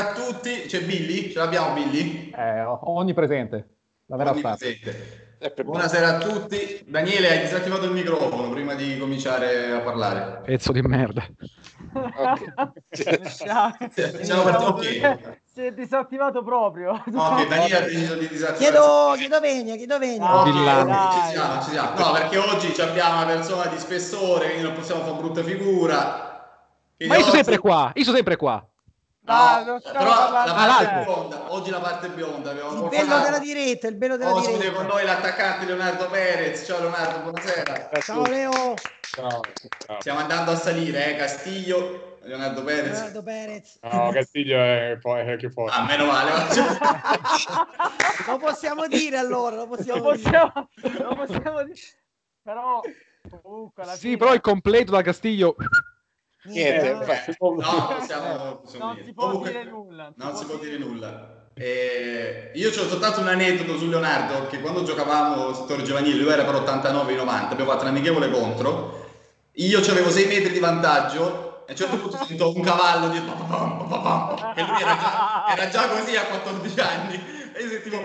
a tutti, c'è Billy? Ce l'abbiamo Billy? Eh, onnipresente. Vera onnipresente. Buonasera a tutti. Daniele, hai disattivato il microfono prima di cominciare a parlare. Pezzo di merda. Okay. Siamo partiti. Si è disattivato proprio. Ok, Daniele ha deciso di disattivare. Chiedo, chiedo venia, chiedo venia. No, ci siamo, ci siamo. No, perché oggi abbiamo una persona di spessore, quindi non possiamo fare brutta figura. Ma io sono sempre qua, io sono sempre qua. No, no però la parte bionda, oggi la parte bionda. Il bello della diretta, il bello della Ospite diretta. con noi l'attaccante Leonardo Perez. Ciao Leonardo, buonasera. Ciao Leo. Ciao. Stiamo andando a salire, eh, Castiglio, Leonardo Perez. Leonardo Perez. No, Castiglio è, è più forte. Ah, meno male. lo possiamo dire allora, lo possiamo, lo possiamo, dire. Lo possiamo dire. Però comunque Sì, fine... però il completo da Castiglio Niente, eh, no, siamo, non si può Comunque, dire nulla. Non si può dire nulla. Eh, io ho soltanto un aneddoto su Leonardo che quando giocavamo settore giovanile, lui era per 89-90, abbiamo fatto un amichevole contro. Io avevo 6 metri di vantaggio a un certo punto sento un cavallo di che lui era già, era già così a 14 anni. E io sentivo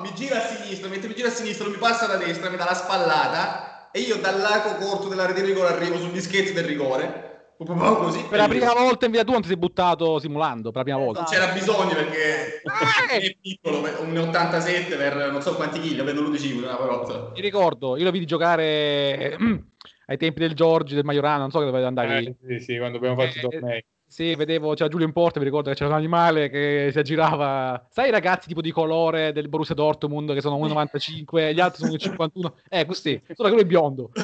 mi gira a sinistra, mentre mi gira a sinistra, mi passa da destra, mi dà la spallata e io dall'arco corto della rete di rigore arrivo sugli scherzi del rigore. Così, per la prima volta in via tua non ti sei buttato simulando per la prima volta. Non c'era bisogno perché è piccolo, un 87 per non so quanti chili, per l'11 una volta. Mi ricordo, io lo vidi giocare ai tempi del Giorgi, del Majorano, non so che dove andavi. Eh, sì, sì, quando abbiamo fatto i tornei. Sì, vedevo, c'era Giulio in porta, mi ricordo che c'era un animale che si aggirava. Sai i ragazzi tipo di colore del Borussia Dortmund che sono 1,95 e gli altri sono 51? Eh, così, solo che lui è biondo.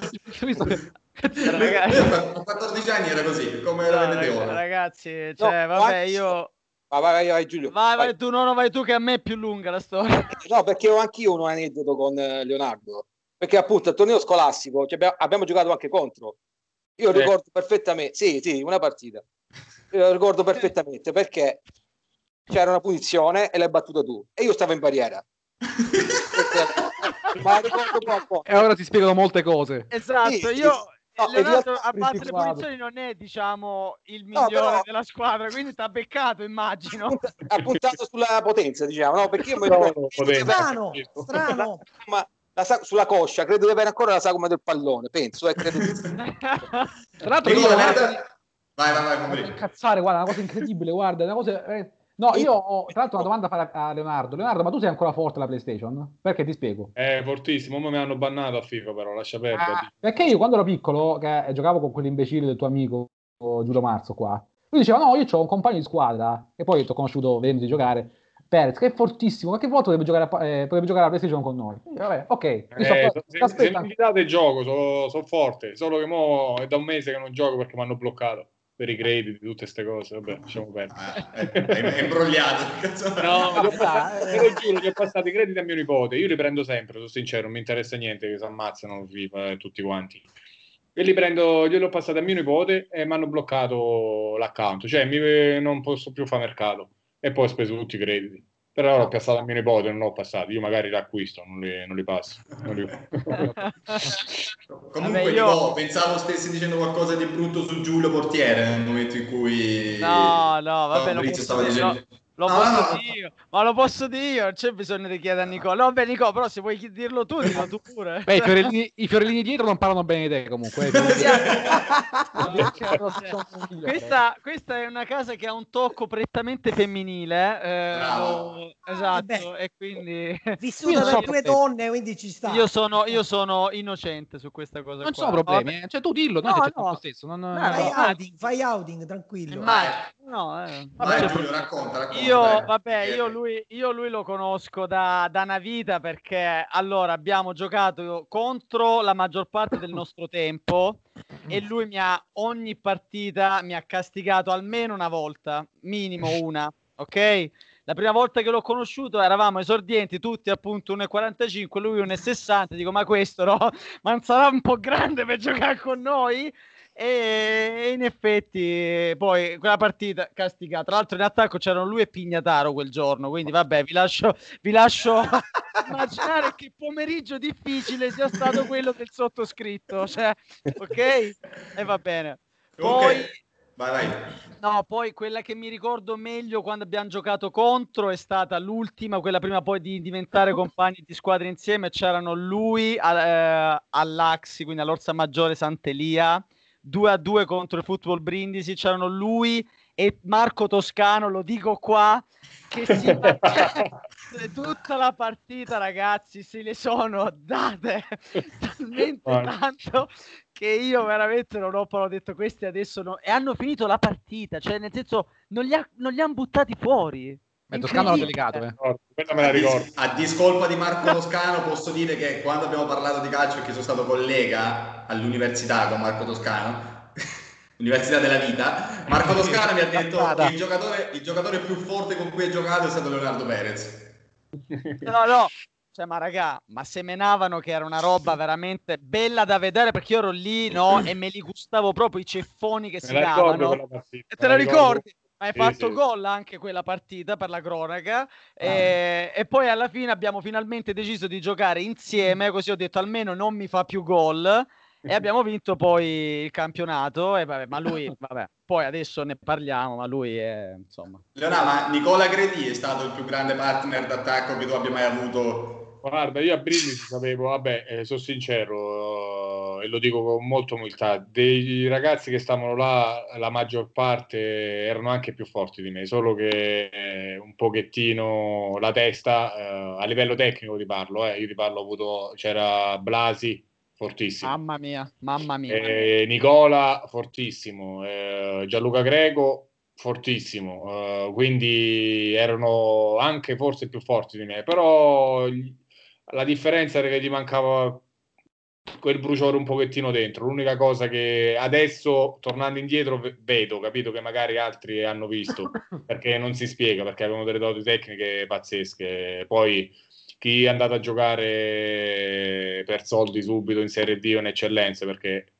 ragazzi... A 14 anni era così, come no, vedete ora. Ragazzi, cioè, no, vabbè, io... Ma vai, vai, vai Giulio. Vai, vai, vai, tu, no, no, vai tu che a me è più lunga la storia. No, perché ho anch'io un aneddoto con Leonardo. Perché appunto al torneo scolastico cioè abbiamo, abbiamo, giocato anche contro. Io sì. ricordo perfettamente, sì, sì, una partita. Lo ricordo perfettamente perché c'era una punizione e l'hai battuta tu e io stavo in barriera. Ma ricordo poco. E ora ti spiegano molte cose. Esatto, sì, io no, Leonardo a battere le punizioni non è diciamo il migliore no, però... della squadra, quindi ti ha beccato, immagino. Ha puntato sulla potenza, diciamo, no? Perché io mi ricordo strano, strano. Ma la, sulla coscia, credo di avere ancora la sagoma del pallone, penso, eh, credo di... Tra l'altro io Vai, vai, vai, vai. Incazzare, guarda, una cosa incredibile, guarda, una cosa... Eh... No, io ho tra l'altro una domanda a fare a Leonardo. Leonardo, ma tu sei ancora forte alla PlayStation? Perché ti spiego? È fortissimo, ma mi hanno bannato a FIFA però, lascia perdere. Ah, perché io quando ero piccolo, che giocavo con quell'imbecille del tuo amico Giulio Marzo qua, lui diceva no, io ho un compagno di squadra, e poi ti ho conosciuto vedendo di giocare, Perez, che è fortissimo, qualche volta dovrebbe giocare, a, eh, potrebbe giocare alla PlayStation con noi. Io, vabbè, ok. Eh, so, se, se mi date il gioco, sono so forte, solo che mo è da un mese che non gioco perché mi hanno bloccato per i crediti, tutte queste cose, vabbè, lasciamo perdere. Ah, è, è imbrogliato. no, ma te lo giuro, gli ho passato i crediti a mio nipote, io li prendo sempre, sono sincero, non mi interessa niente che si ammazzano eh, tutti quanti. E li prendo, glielo ho passato a mio nipote e mi hanno bloccato l'account, cioè mi, non posso più fare mercato. E poi ho speso tutti i crediti. Però l'ho passato a mio nipote, non l'ho passato. Io magari l'acquisto, non li, non li passo. Non li... Comunque, Vabbè, io... pensavo stessi dicendo qualcosa di brutto su Giulio Portiere nel momento in cui... No, no, vabbè, lo posso, stava dicendo... no, lo no, posso no, dire io, ma lo posso dire io, non c'è bisogno di chiedere a Nicola. No, beh, Nicola, però se vuoi dirlo tu, dillo tu pure. Beh, i fiorellini, i fiorellini dietro non parlano bene di te comunque. Eh, questa, questa, è una casa che ha un tocco prettamente femminile. Eh, lo, esatto, eh e quindi... Vissuta da so due donne, quindi ci sta. Io sono, io sono innocente su questa cosa Non qua. sono problemi, eh. cioè tu dillo, no, no, no. stesso. Non, no, fai, outing, fai outing, tranquillo. Ma, no, eh. Vabbè, Giulio, racconta, racconta io, vabbè, io lui, io lui lo conosco da, da, una vita perché allora abbiamo giocato contro la maggior parte del nostro tempo e lui mi ha ogni partita mi ha castigato almeno una volta, minimo una, ok? La prima volta che l'ho conosciuto eravamo esordienti, tutti appunto 1,45, lui 1,60, dico ma questo no? Ma non sarà un po' grande per giocare con noi? E in effetti poi quella partita castigata. Tra l'altro in attacco c'erano lui e Pignataro quel giorno, quindi vabbè, vi lascio, vi lascio immaginare che pomeriggio difficile sia stato quello del sottoscritto, cioè, ok? E va bene. Poi, okay. Vai, vai. No, poi quella che mi ricordo meglio quando abbiamo giocato contro è stata l'ultima, quella prima poi di diventare compagni di squadra insieme. C'erano lui eh, all'Axi, quindi all'Orsa Maggiore Sant'Elia, 2 a 2 contro il Football Brindisi. C'erano lui e Marco Toscano, lo dico qua, che si tutta la partita, ragazzi, se le sono date talmente tanto che io veramente non ho ho detto questi adesso no, e hanno finito la partita, cioè nel senso non li, ha, non li hanno buttati fuori. Ma Toscano è delicato, eh. me la ricordo. A, discolpa di Marco Toscano posso dire che quando abbiamo parlato di calcio, che sono stato collega all'università con Marco Toscano, Università della Vita, Marco Toscano mi ha detto che il giocatore, il giocatore più forte con cui hai giocato è stato Leonardo Perez. No, no, cioè, ma raga, ma semenavano che era una roba veramente bella da vedere perché io ero lì, no? E me li gustavo proprio i ceffoni che me si davano. E te la ricordi? Hai sì, fatto sì. gol anche quella partita per la cronaca ah. e, e, poi alla fine abbiamo finalmente deciso di giocare insieme così ho detto almeno non mi fa più gol e abbiamo vinto poi il campionato e vabbè, ma lui vabbè, poi adesso ne parliamo ma lui è insomma Leonardo ma Nicola Gredi è stato il più grande partner d'attacco che tu abbia mai avuto Guarda, io a Brindisi sapevo, vabbè, eh, sono sincero uh, e lo dico con molta umiltà, dei ragazzi che stavano là, la maggior parte erano anche più forti di me, solo che eh, un pochettino la testa, uh, a livello tecnico ti parlo, eh, io ti parlo, ho avuto, c'era Blasi, fortissimo. Mamma mia, mamma mia. Eh, Nicola, fortissimo. Eh, Gianluca Greco, fortissimo. Uh, quindi erano anche forse più forti di me, però la differenza era che gli mancava quel bruciore un pochettino dentro. L'unica cosa che adesso, tornando indietro, vedo, capito che magari altri hanno visto, perché non si spiega, perché avevano delle doti tecniche pazzesche. Poi chi è andato a giocare per soldi subito in Serie D o in eccellenza, perché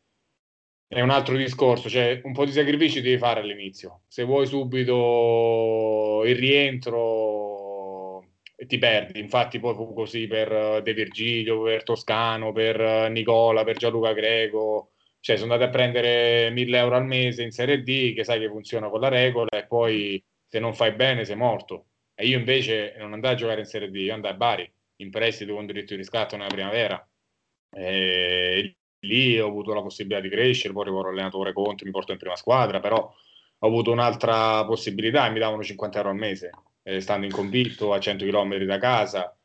è un altro discorso, cioè un po' di sacrifici devi fare all'inizio. Se vuoi subito il rientro ti perdi. Infatti, poi fu così per eh, De Virgilio, per Toscano, per eh, Nicola, per Gianluca Greco. Cioè, sono andati a prendere 1000 euro al mese in Serie D, che sai che funziona con la regola, e poi se non fai bene sei morto. E io invece non andai a giocare in Serie D, io andai a Bari, in prestito con diritto di riscatto nella primavera. E lì ho avuto la possibilità di crescere, poi ero allenatore Conte, mi porto in prima squadra, però ho avuto un'altra possibilità e mi davano 50 euro al mese eh, stando in convitto a 100 km da casa.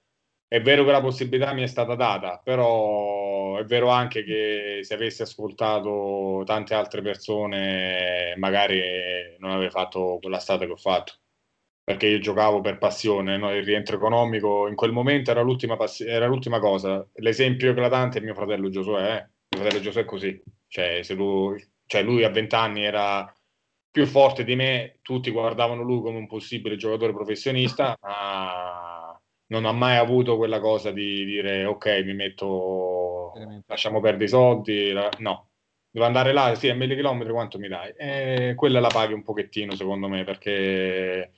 È vero che la possibilità mi è stata data, però è vero anche che se avessi ascoltato tante altre persone, magari non avrei fatto quella strada che ho fatto. Perché io giocavo per passione, no? il rientro economico in quel momento era l'ultima, pass- era l'ultima cosa. L'esempio eclatante è mio fratello Giosuè. Eh? Mio fratello Giosuè è così. Cioè, lui, cioè lui a 20 anni era più forte di me, tutti guardavano lui come un possibile giocatore professionista, ma non ha mai avuto quella cosa di dire ok, mi metto, lasciamo perdere i soldi, no, devo andare là, sì, a mille chilometri quanto mi dai? E quella la paghi un pochettino secondo me perché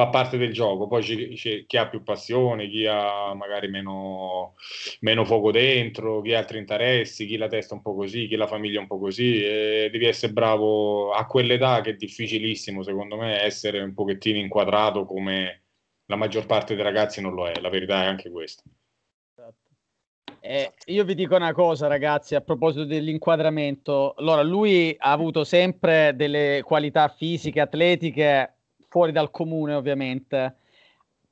fa parte del gioco. Poi ci, ci, chi ha più passione, chi ha magari meno, meno, fuoco dentro, chi ha altri interessi, chi la testa un po' così, chi la famiglia un po' così. E devi essere bravo a quell'età che è difficilissimo, secondo me, essere un pochettino inquadrato come la maggior parte dei ragazzi non lo è. La verità è anche questa. Eh, io vi dico una cosa, ragazzi, a proposito dell'inquadramento. Allora, lui ha avuto sempre delle qualità fisiche, atletiche fuori dal comune ovviamente.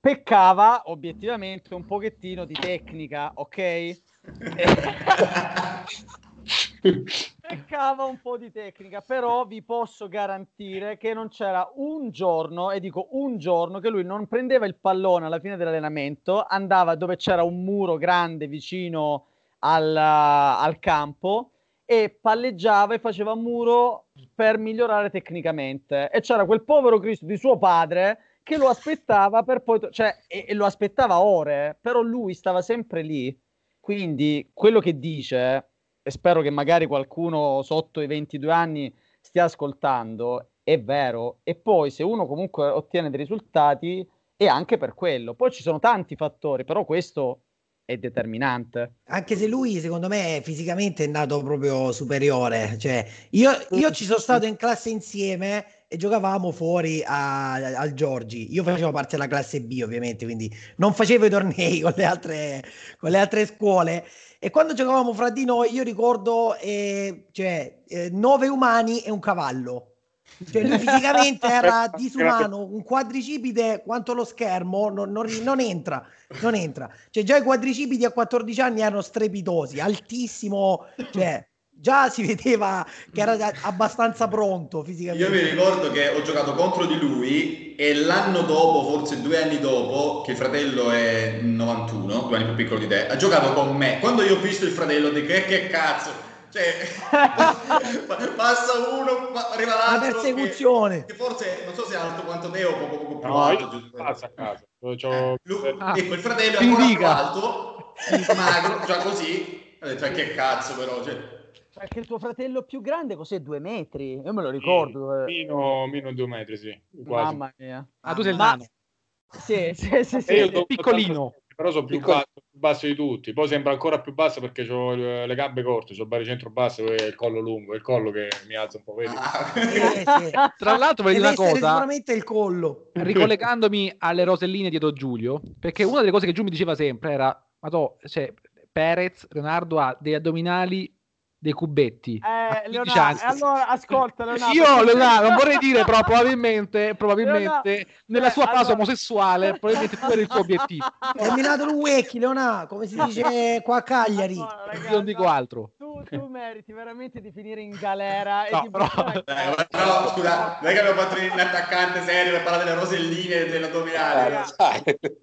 Peccava obiettivamente un pochettino di tecnica, ok? Peccava un po' di tecnica, però vi posso garantire che non c'era un giorno, e dico un giorno, che lui non prendeva il pallone alla fine dell'allenamento, andava dove c'era un muro grande vicino al, al campo e palleggiava e faceva muro per migliorare tecnicamente. E c'era quel povero Cristo di suo padre che lo aspettava per poi, cioè, e, e lo aspettava ore, però lui stava sempre lì. Quindi quello che dice, e spero che magari qualcuno sotto i 22 anni stia ascoltando, è vero. E poi se uno comunque ottiene dei risultati, è anche per quello. Poi ci sono tanti fattori, però questo è determinante. Anche se lui, secondo me, fisicamente è nato proprio superiore. Cioè, io, io ci sono stato in classe insieme e giocavamo fuori a- al Giorgi. Io facevo parte della classe B, ovviamente, quindi non facevo i tornei con le altre, con le altre scuole. E quando giocavamo fra di noi, io ricordo eh, cioè, eh, nove umani e un cavallo. Cioè, lui fisicamente era disumano, un quadricipite quanto lo schermo non, non non entra, non entra. Cioè, già i quadricipiti a 14 anni erano strepitosi, altissimo, cioè, già si vedeva che era abbastanza pronto fisicamente. Io mi ricordo che ho giocato contro di lui e l'anno dopo, forse due anni dopo, che il fratello è 91, due anni più piccolo di te, ha giocato con me. Quando io ho visto il fratello, ho detto che, che cazzo, cioè passa uno, arriva La l'altro. persecuzione. Che, che forse, non so se è alto quanto te o poco, poco più No, alto. io giusto pazzo a casa. C'ho- Eh, lui- Ah. ecco, il fratello è ancora più alto, magro, già così. Ho detto, "Eh, che cazzo però, cioè, Perché il tuo fratello più grande cos'è? Due metri? Io me lo Sì, Meno, meno due metri, sì. Quasi. Mamma mia. Ah, tu sei il Ma- nano. Sì, sì, sì, sì. Io sì. piccolino. Però sono più basso, più basso di tutti. Poi sembra ancora più basso perché ho le gambe corte, ho il baricentro basso e il collo lungo. Il collo che mi alza un po', vedi? ah, Eh, sì. Tra l'altro, vedi una cosa, sicuramente il collo. ricollegandomi alle roselline dietro Giulio, perché una delle cose che Giù mi diceva sempre era, ma to, cioè, Perez, Leonardo ha degli addominali dei cubetti. Eh, 15 Leonardo, allora ascolta Leonardo. Io, Leonardo, non vorrei dire, però probabilmente, probabilmente Leonardo, nella eh, sua fase allora- omosessuale, probabilmente tu eri il suo obiettivo. Terminato il Wecchi, Leonardo, come si dice qua a Cagliari. Allora, Io ragazzi, non dico altro. Tu, tu meriti veramente di finire in galera e No, di però- buttare- Eh, però scusa, non è che abbiamo fatto un attaccante serio per parlare delle roselline e dell'addominale. ragazzi. Dai.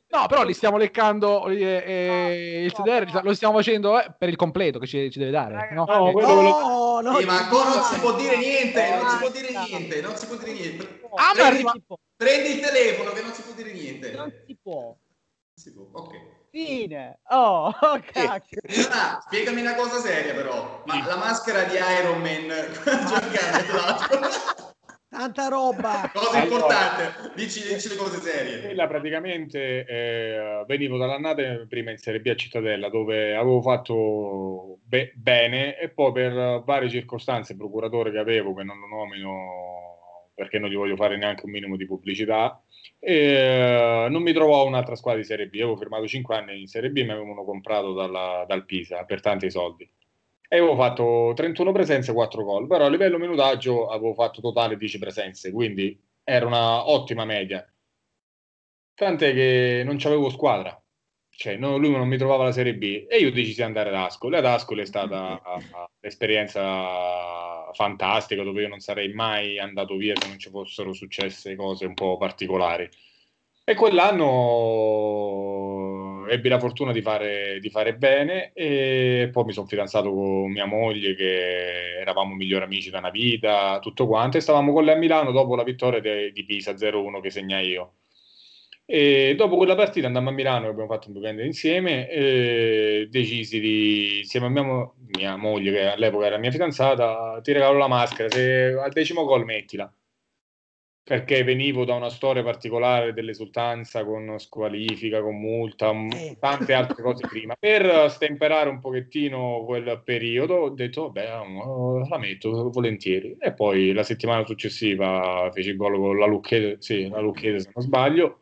No, però li stiamo leccando eh, eh, il sedere, lo stiamo facendo eh, per il completo che ci, ci deve dare. Raga, no? No, quello ve lo- No, no, Sì, ma ancora non si può dire niente, non si può dire niente, non si può dire niente. Ah, ma Prendi- arriva- Prendi il telefono che non si può dire niente. non si può. Si può, ok. Fine. Oh, oh cacchio. Ah, spiegami una cosa seria però, ma la maschera di Iron Man giocare l'altro? Tanta roba. Cosa importante, dici, dici le cose serie. Quella praticamente eh, venivo dall'annata prima in Serie B a Cittadella dove avevo fatto be- bene e poi per varie circostanze, procuratore che avevo, che non lo nomino perché non gli voglio fare neanche un minimo di pubblicità, e, non mi trovavo un'altra squadra di Serie B. Avevo firmato 5 anni in Serie B e mi avevano comprato dalla- dal Pisa per tanti soldi. E avevo fatto 31 presenze, 4 gol, però a livello minutaggio avevo fatto totale 10 presenze, quindi era una ottima media. Tant'è che non c'avevo squadra, cioè no, lui non mi trovava la Serie B e io decisi di andare ad Ascoli. Ad Ascoli è stata un'esperienza fantastica dove io non sarei mai andato via se non ci fossero successe cose un po' particolari. E quell'anno ebbi la fortuna di fare, di fare bene e poi mi sono fidanzato con mia moglie che eravamo migliori amici da una vita, tutto quanto, e stavamo con lei a Milano dopo la vittoria de- di Pisa 0-1 che segnai io. E dopo quella partita andammo a Milano, abbiamo fatto un weekend insieme e decisi di, insieme a mia, mia moglie, che all'epoca era mia fidanzata, ti regalo la maschera, se al decimo gol mettila. Perché venivo da una storia particolare dell'esultanza con squalifica, con multa, Sì. tante altre cose prima. Per stemperare un pochettino quel periodo ho detto, vabbè, oh, la metto volentieri. E poi la settimana successiva feci il gol con la Lucchese, sì, la Lucchese se non sbaglio,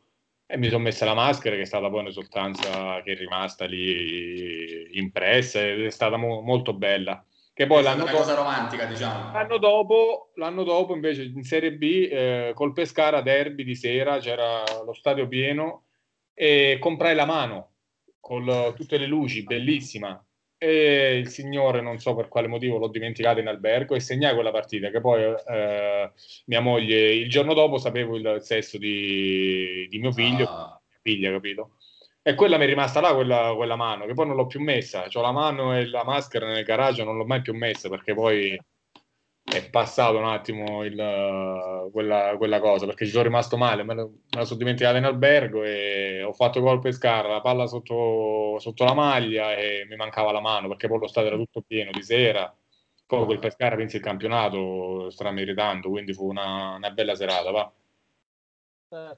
e mi sono messa la maschera, che è stata poi un'esultanza che è rimasta lì impressa ed è stata mo- molto bella. Che poi l'anno una dopo, cosa romantica, diciamo. l'anno dopo, l'anno dopo, invece, in Serie B, eh, col Pescara Derby di sera c'era lo stadio pieno e comprai la mano con tutte le luci, bellissima. E il signore, non so per quale motivo, l'ho dimenticato in albergo e segnai quella partita. Che poi eh, mia moglie, il giorno dopo, sapevo il sesso di, di mio figlio, Ah, figlia, capito? E quella mi è rimasta là, quella, quella mano, che poi non l'ho più messa. Ho la mano e la maschera nel garage, non l'ho mai più messa perché poi è passato un attimo il, quella, quella cosa, perché ci sono rimasto male, me, lo- me la sono dimenticata in albergo e ho fatto gol pescara, la palla sotto, sotto la maglia e mi mancava la mano perché poi lo stadio era tutto pieno di sera. Poi quel pescara vinse il campionato, strameritando, quindi fu una, una bella serata, va.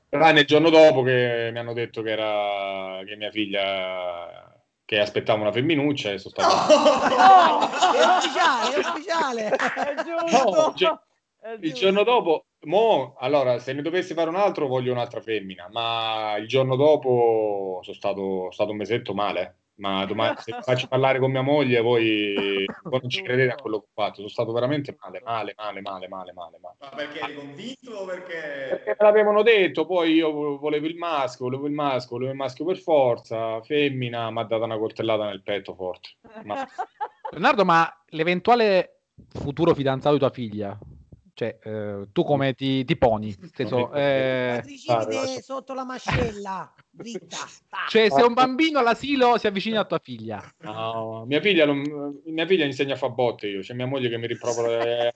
Tranne il giorno dopo che mi hanno detto che, era, che mia figlia che aspettavo una femminuccia e sono stato... No, è ufficiale, è ufficiale. È giusto. No, cioè, È Il giorno dopo, mo, allora, se ne dovessi fare un altro, voglio un'altra femmina, ma il giorno dopo sono stato, stato un mesetto male. Ma domani, se faccio parlare con mia moglie, voi, voi non ci credete a quello che ho fatto. Sono stato veramente male, male, male, male, male, male. male. Ma perché eri convinto o perché... Perché me l'avevano detto, poi io volevo il maschio, volevo il maschio, volevo il maschio per forza, femmina mi ha dato una coltellata nel petto forte. Ma Leonardo, ma l'eventuale futuro fidanzato di tua figlia, cioè, eh, tu come ti, ti poni? Nel senso, eh, sotto la mascella, dritta. cioè, se un bambino all'asilo si avvicina a tua figlia, no, mia figlia, non- mia figlia insegna a fare botte io, c'è mia moglie che mi rimprovera. eh,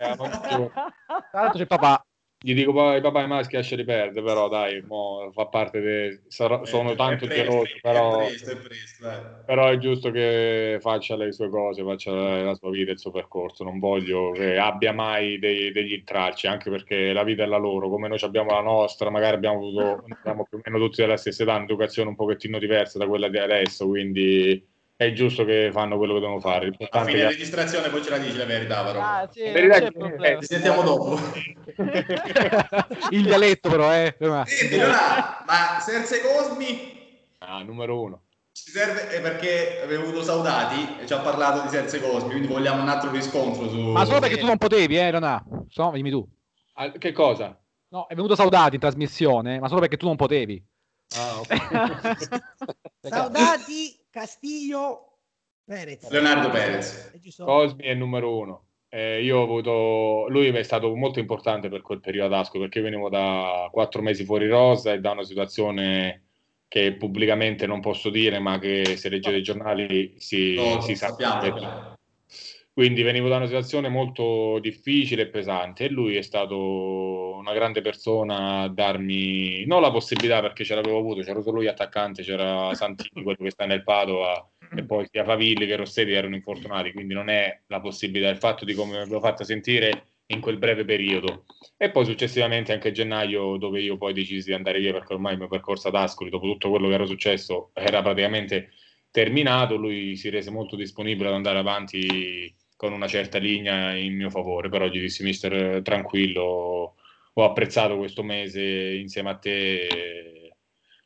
tra l'altro c'è il papà, Gli dico poi papà e maschi lasciali perdere, però dai, mo fa parte de... sarò- sono Eh, tanto è presto, geloso, È però, presto, è presto, però è giusto che faccia le sue cose, faccia la, la sua vita, il suo percorso. Non voglio che abbia mai dei- degli intralci, anche perché la vita è la loro, come noi abbiamo la nostra, magari abbiamo avuto siamo più o meno tutti della stessa età, un'educazione un pochettino diversa da quella di adesso, quindi è giusto che fanno quello che devono fare. A L'importante fine che- registrazione poi ce la dici la verità, però. Ah, sì, La non verità che- problema. Ci sentiamo dopo. il dialetto però, eh. Senti, Leonardo, ma Serse Cosmi Ah, numero uno. ci serve è perché avevo avuto Saudati e ci ha parlato di Serse Cosmi, quindi vogliamo un altro riscontro su... Ma solo perché tu non potevi, eh, Leonardo. No, dimmi tu. Ah, che cosa? No, è venuto Saudati in trasmissione, ma solo perché tu non potevi. Ah, ok. Saudati, Castiglio, Perez. Leonardo Perez. Giusto? Cosmi è il numero uno. Eh, io ho avuto lui è stato molto importante per quel periodo ad Asco perché venivo da quattro mesi fuori rosa e da una situazione che pubblicamente non posso dire, ma che se leggete i giornali si, No, si sa. sappiamo. Quindi venivo da una situazione molto difficile e pesante e lui è stato una grande persona a darmi non la possibilità perché ce l'avevo avuto, c'era solo lui attaccante, c'era Santini, quello che sta nel Padova e poi sia Favilli che Rossetti erano infortunati, quindi non è la possibilità, il fatto di come l'ho fatta sentire in quel breve periodo. E poi successivamente anche gennaio dove io poi decisi di andare via perché ormai il mio percorso ad Ascoli, dopo tutto quello che era successo, era praticamente terminato, lui si rese molto disponibile ad andare avanti con una certa linea in mio favore, però gli dissi mister tranquillo, ho apprezzato questo mese insieme a te,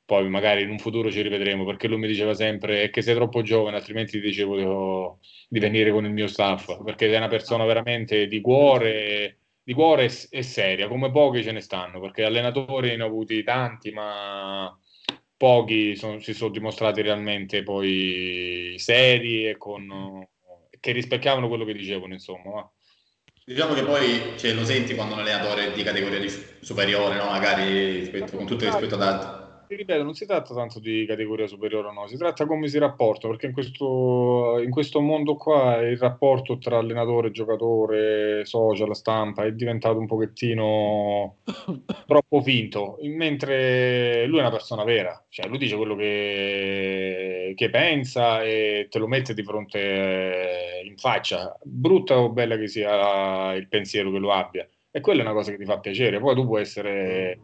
poi magari in un futuro ci rivedremo, perché lui mi diceva sempre che sei troppo giovane, altrimenti ti dicevo di- venire con il mio staff, perché sei una persona veramente di cuore, di cuore e, seria, come pochi ce ne stanno, perché allenatori ne ho avuti tanti, ma pochi son- si sono dimostrati realmente poi seri e con, che rispecchiavano quello che dicevano, insomma. va. Diciamo che poi cioè, lo senti quando un allenatore è di categoria di- superiore, no? magari rispetto- con tutto rispetto ad altri. Ti ripeto, non si tratta tanto di categoria superiore o no, si tratta come si rapporta, perché in questo, in questo mondo qua il rapporto tra allenatore, giocatore, social, stampa è diventato un pochettino troppo finto, mentre lui è una persona vera, cioè lui dice quello che, che pensa e te lo mette di fronte eh, in faccia, brutta o bella che sia il pensiero che lo abbia, e quella è una cosa che ti fa piacere, poi tu puoi essere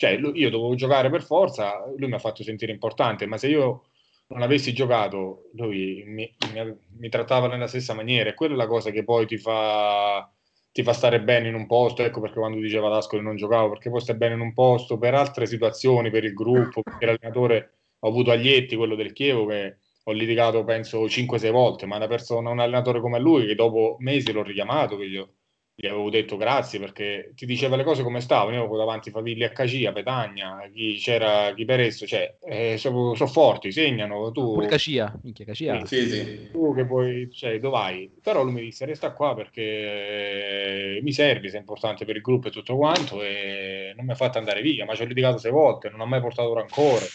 cioè io dovevo giocare per forza, lui mi ha fatto sentire importante, ma se io non avessi giocato, lui mi, mi- mi trattava nella stessa maniera. E quella è la cosa che poi ti fa, ti fa stare bene in un posto, ecco perché quando diceva ad Ascoli non giocavo, perché poi stai bene in un posto per altre situazioni, per il gruppo, perché l'allenatore. Ho avuto Aglietti, quello del Chievo, che ho litigato penso 5-6 volte, ma una persona, un allenatore come lui, che dopo mesi l'ho richiamato, che io gli avevo detto grazie perché ti diceva le cose come stavano. Io avevo davanti Favilli a Cacia, Petagna, chi c'era chi per esso, cioè, eh, sono forti, segnano. Tu, Pure Cacia, minchia, Cacia. Sì, sì. tu che puoi, cioè, dove vai? Però lui mi disse resta qua perché eh, mi servi, sei importante per il gruppo e tutto quanto e non mi ha fatto andare via, ma ci ho litigato sei volte, non ho mai portato rancore.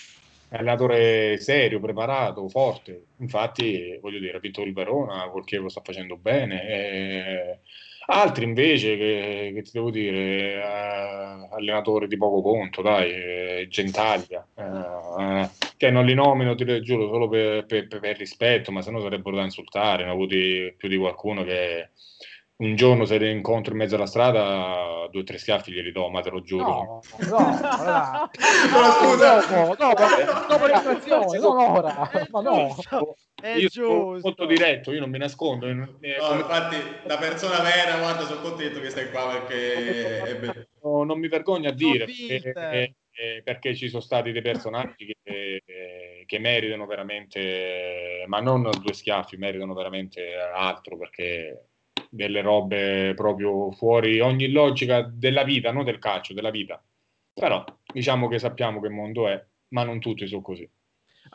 È allenatore serio, preparato, forte. Infatti, voglio dire, ha vinto il Verona, col Chievo sta facendo bene. e- Altri invece, che, che ti devo dire, eh, allenatori di poco conto, dai, eh, Gentaglia, eh, che non li nomino, ti lo giuro, solo per- per- per rispetto, ma se no sarebbero da insultare. Ne ho avuti più di qualcuno che, un giorno se le incontro in mezzo alla strada, due o tre schiaffi glieli do, ma te lo giuro. No, no, allora... Però scusa, dopo, dopo, dopo l'estrazione, non ora. Ma no. È io sono giusto. molto diretto, io non mi nascondo. non- No, come- infatti, da persona vera, guarda, sono contento che stai qua perché è bello. no, non mi vergogno a dire perché, eh, perché ci sono stati dei personaggi che, eh, che meritano veramente, ma non due schiaffi, meritano veramente altro perché delle robe proprio fuori ogni logica della vita, non del calcio, della vita. Però diciamo che sappiamo che mondo è, ma non tutti sono così.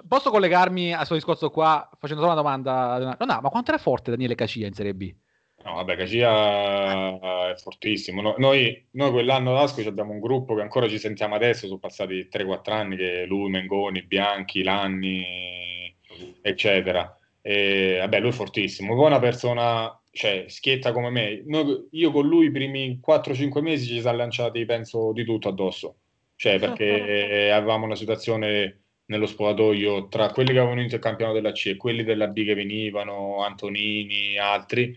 Posso collegarmi al suo discorso qua facendo solo una domanda? No, no, ma quanto era forte Daniele Cacia in Serie B? No, vabbè, Cacia è fortissimo. No- noi, noi quell'anno ad Asco abbiamo un gruppo che ancora ci sentiamo adesso, sono passati 3-4 anni che lui, Mengoni, Bianchi, Lanni, eccetera. E, vabbè, lui è fortissimo. Poi una persona, cioè, schietta come me. Noi- io con lui i primi 4-5 mesi ci siamo lanciati, penso, di tutto addosso. Cioè, perché avevamo una situazione nello spogliatoio tra quelli che avevano vinto il campionato della C e quelli della B che venivano, Antonini, altri,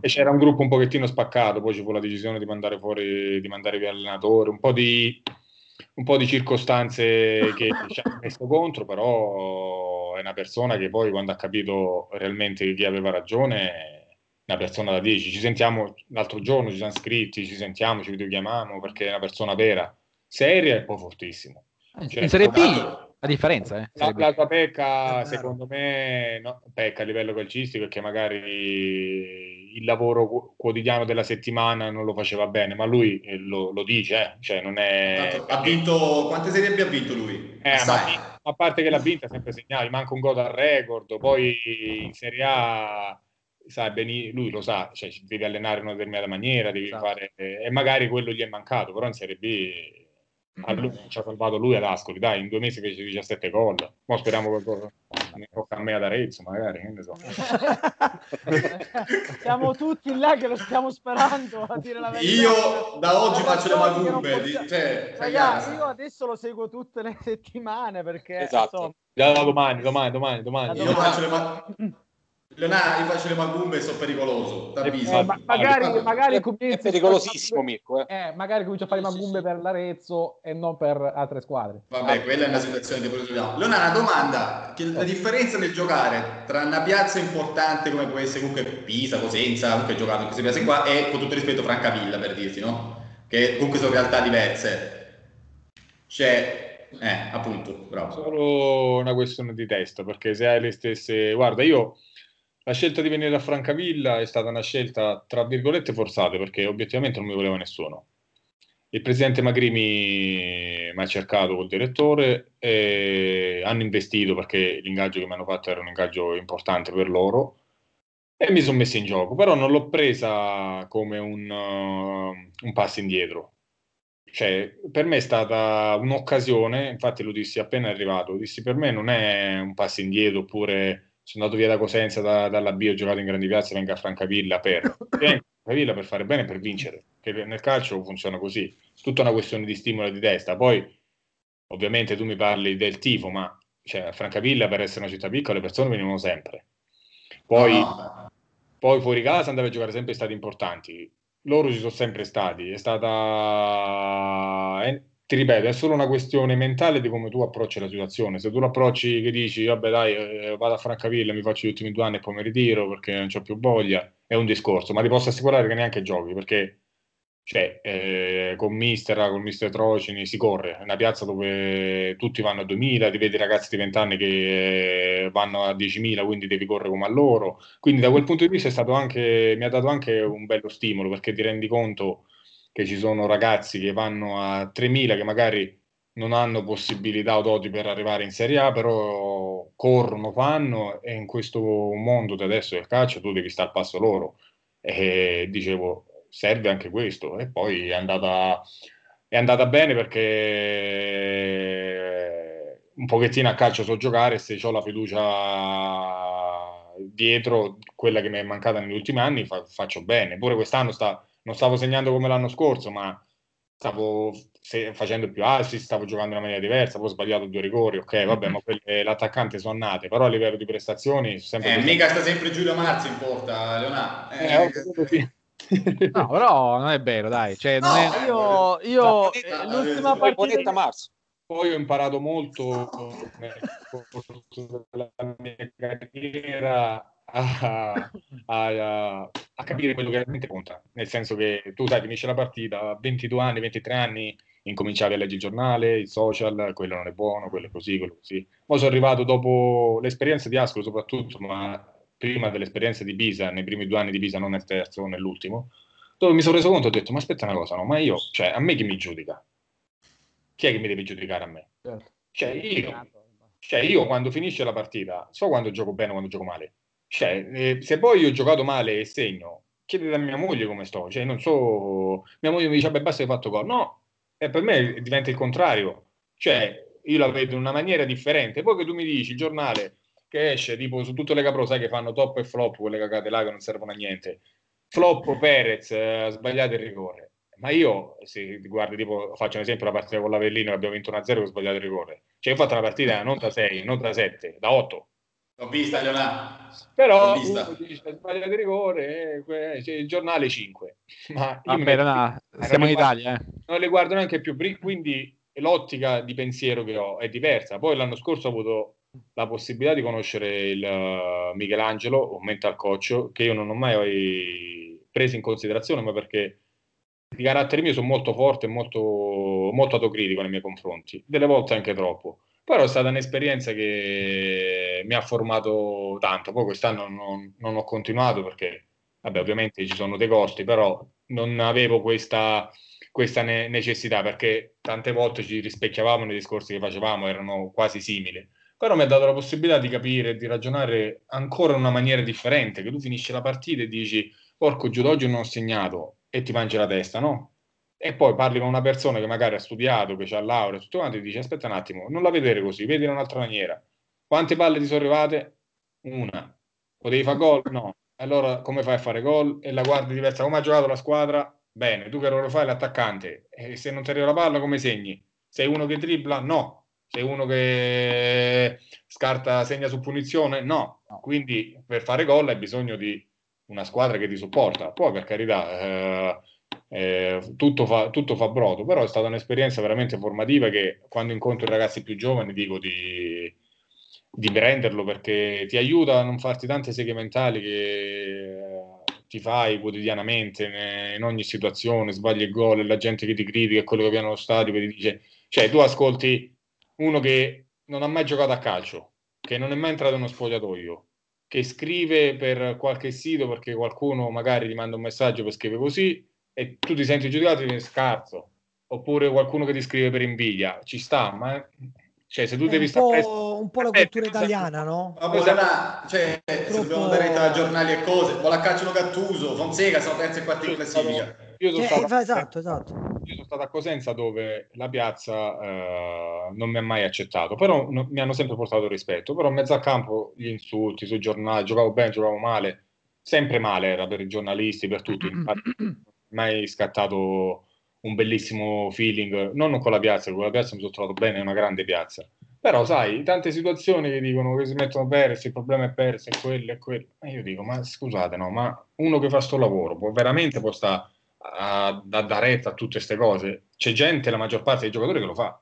e c'era un gruppo un pochettino spaccato, poi ci fu la decisione di mandare fuori, di mandare via l'allenatore, un po' di, un po' di circostanze che ci hanno messo contro, però è una persona che poi quando ha capito realmente chi aveva ragione, una persona da 10. Ci sentiamo l'altro giorno, ci siamo scritti, ci sentiamo, ci videochiamiamo perché è una persona vera, seria e poi fortissimo. Cioè, in Serie B la differenza, eh? La, tua pecca, secondo me, no, pecca a livello calcistico perché magari il lavoro qu- quotidiano della settimana non lo faceva bene, ma lui eh, lo, lo dice, eh, cioè non è... Ha vinto quante serie B ha vinto lui? Eh, ma a parte che l'ha vinta, sempre segnato, manca un gol al record, poi in Serie A, sai, beni- lui lo sa, cioè, ci devi allenare in una determinata maniera, devi Esatto. fare, e magari quello gli è mancato, però in Serie B a lui, ci ha salvato lui ad Ascoli, dai, in due mesi fece 17 gol, ma speriamo qualcosa, ne tocca a me ad Arezzo magari, che ne so. Siamo tutti là che lo stiamo sperando a dire la verità. Io da oggi faccio le che non possiamo- di- cioè, Ragazzi, io adesso lo seguo tutte le settimane perché Esatto. insomma, Da domani, domani, domani, domani. Io domani. faccio le ma- Leonardo, io faccio le macumbe e sono pericoloso, t'avviso. Eh, ma- magari, magari È, pericolosissimo, Mirko. Eh. Eh, magari comincio a fare i magumbe per l'Arezzo e non per altre squadre. Vabbè, quella è una situazione che poi risolviamo. Leonardo, una domanda. Che la differenza nel giocare tra una piazza importante come può essere comunque Pisa, Cosenza, comunque giocato in queste piazze qua, e con tutto il rispetto Francavilla, per dirti, no? Che comunque sono realtà diverse. Cioè, eh, appunto, bravo. solo una questione di testa, perché se hai le stesse... Guarda, io la scelta di venire a Francavilla è stata una scelta, tra virgolette, forzata, perché obiettivamente non mi voleva nessuno. Il presidente Magrimi mi ha cercato col direttore, hanno investito perché l'ingaggio che mi hanno fatto era un ingaggio importante per loro e mi sono messo in gioco, però non l'ho presa come un, uh, un passo indietro. Cioè, per me è stata un'occasione, infatti lo dissi appena arrivato, dissi per me non è un passo indietro oppure sono andato via da Cosenza, da- dalla B, ho giocato in grandi piazze, vengo a Francavilla per, Francavilla per fare bene e per vincere, che nel calcio funziona così, tutta una questione di stimolo di testa, poi ovviamente tu mi parli del tifo, ma cioè, a Francavilla per essere una città piccola le persone venivano sempre, poi, No, poi fuori casa andava a giocare sempre in stati importanti, loro ci sono sempre stati, è stata, eh, ti ripeto, è solo una questione mentale di come tu approcci la situazione. Se tu lo approcci che dici, vabbè dai, eh, vado a Francavilla, mi faccio gli ultimi due anni e poi mi ritiro perché non ho più voglia, è un discorso, ma ti posso assicurare che neanche giochi perché cioè, eh, con Mister, con Mister Trocini si corre, è una piazza dove tutti vanno a 2000, ti vedi ragazzi di 20 anni che eh, vanno a 10.000, quindi devi correre come a loro. Quindi da quel punto di vista anche, mi ha dato anche un bello stimolo perché ti rendi conto che ci sono ragazzi che vanno a 3.000 che magari non hanno possibilità o doti per arrivare in Serie A, però corrono, fanno e in questo mondo di adesso del calcio tu devi stare al passo loro. E dicevo, serve anche questo. E poi è andata, è andata bene perché un pochettino a calcio so giocare, se ho la fiducia dietro, quella che mi è mancata negli ultimi anni, fa- faccio bene. Pure quest'anno sta- non stavo segnando come l'anno scorso, ma stavo se- facendo più assist, stavo giocando in una maniera diversa, poi ho sbagliato due rigori, ok, vabbè, ma quelle l'attaccante sono nate, però a livello di prestazioni sempre Eh, così. mica sta sempre Giulio Marzi in porta, Leonardo. Eh, quello sì. No, però non è vero, dai. Cioè, non No, è... Io, io Eh, eh, l'ultima Poi partita Bonetta Marzo. Poi ho imparato molto nel corso della mia carriera a, a- a capire quello che realmente conta. Nel senso che tu sai, finisce la partita a 22 anni, 23 anni, incominciavi a leggere il giornale, il social, quello non è buono, quello è così, quello così. Poi sono arrivato dopo l'esperienza di Ascolo soprattutto, ma prima dell'esperienza di Pisa, nei primi due anni di Pisa, non nel terzo, nell'ultimo, dove mi sono reso conto e ho detto, ma aspetta una cosa, no, ma io, cioè, a me chi mi giudica? Chi è che mi deve giudicare a me? Certo. Cioè, io, cioè, io quando finisce la partita, so quando gioco bene o quando gioco male. Cioè, eh, se poi io ho giocato male e segno, chiedete a mia moglie come sto. Cioè, non so, mia moglie mi dice, beh, basta hai fatto gol. No, e per me diventa il contrario. Cioè, io la vedo in una maniera differente. Poi che tu mi dici, il giornale che esce, tipo su tutte le capro, sai che fanno top e flop, quelle cagate là che non servono a niente. Flop Perez, eh, sbagliato il rigore. Ma io, se guardi, tipo, faccio un esempio, la partita con l'Avellino che abbiamo vinto 1-0 che ho sbagliato il rigore. Cioè, io ho fatto una partita non da 6, non da 7, da 8. L'ho vista, Leonardo. Però uno dice sbagliato il rigore, eh, il giornale 5. Ma io Vabbè, mi- no, siamo in guardo- Italia, eh. non le guardo neanche più, quindi l'ottica di pensiero che ho è diversa. Poi l'anno scorso ho avuto la possibilità di conoscere il uh, Michelangelo, un mental coach, che io non ho mai preso in considerazione, ma perché di carattere mio sono molto forte e molto, molto autocritico nei miei confronti, delle volte anche troppo. Però è stata un'esperienza che mi ha formato tanto. Poi quest'anno non, non ho continuato perché, vabbè, ovviamente ci sono dei costi, però non avevo questa, questa ne- necessità perché tante volte ci rispecchiavamo nei discorsi che facevamo, erano quasi simili. Però mi ha dato la possibilità di capire, di ragionare ancora in una maniera differente, che tu finisci la partita e dici, porco giù, non ho segnato e ti mangi la testa, no? E poi parli con una persona che magari ha studiato, che ha laurea, tutto quanto, e ti dice, aspetta un attimo, non la vedere così, vedi in un'altra maniera. Quante palle ti sono arrivate? Una. Potevi fare gol? No. Allora come fai a fare gol? E la guardi diversa. Come ha giocato la squadra? Bene. Tu che ruolo fai? L'attaccante. E se non ti arriva la palla, come segni? Sei uno che dribbla? No. Sei uno che scarta, segna su punizione? No. No. Quindi per fare gol hai bisogno di una squadra che ti supporta. Poi per carità, eh, eh, tutto, fa, tutto fa brodo, però è stata un'esperienza veramente formativa che quando incontro i ragazzi più giovani dico di, di prenderlo perché ti aiuta a non farti tante seghe mentali che eh, ti fai quotidianamente in ogni situazione, sbagli il gol la gente che ti critica quello che viene allo stadio che ti dice, cioè tu ascolti uno che non ha mai giocato a calcio, che non è mai entrato in uno spogliatoio, che scrive per qualche sito perché qualcuno magari ti manda un messaggio per scrivere così e tu ti senti giudicato e scarso, oppure qualcuno che ti scrive per invidia, ci sta, ma cioè se tu È devi un stare presto- po', un po' la Eh, cultura cosa- italiana, no? Ma poi sarà, cioè, se Troppo- dobbiamo dare retta a giornali e cose, Volacaccio Gattuso, Fonseca sono terzi e quarti in classifica. io sono Cioè, stato- fa- esatto, esatto. Io sono stato a Cosenza dove la piazza eh, non mi ha mai accettato, però no- mi hanno sempre portato rispetto. Però in mezzo al campo gli insulti sui giornali, giocavo bene, giocavo male, sempre male era per i giornalisti, per tutti. Infatti, mai scattato un bellissimo feeling, non con la piazza, con la piazza mi sono trovato bene, è una grande piazza. Però sai, tante situazioni che dicono che si mettono persi, il problema è perso, è quello, è quello. E io dico, ma scusate, no, ma uno che fa sto lavoro può veramente può sta a, a dare retta a tutte queste cose. C'è gente, la maggior parte dei giocatori che lo fa.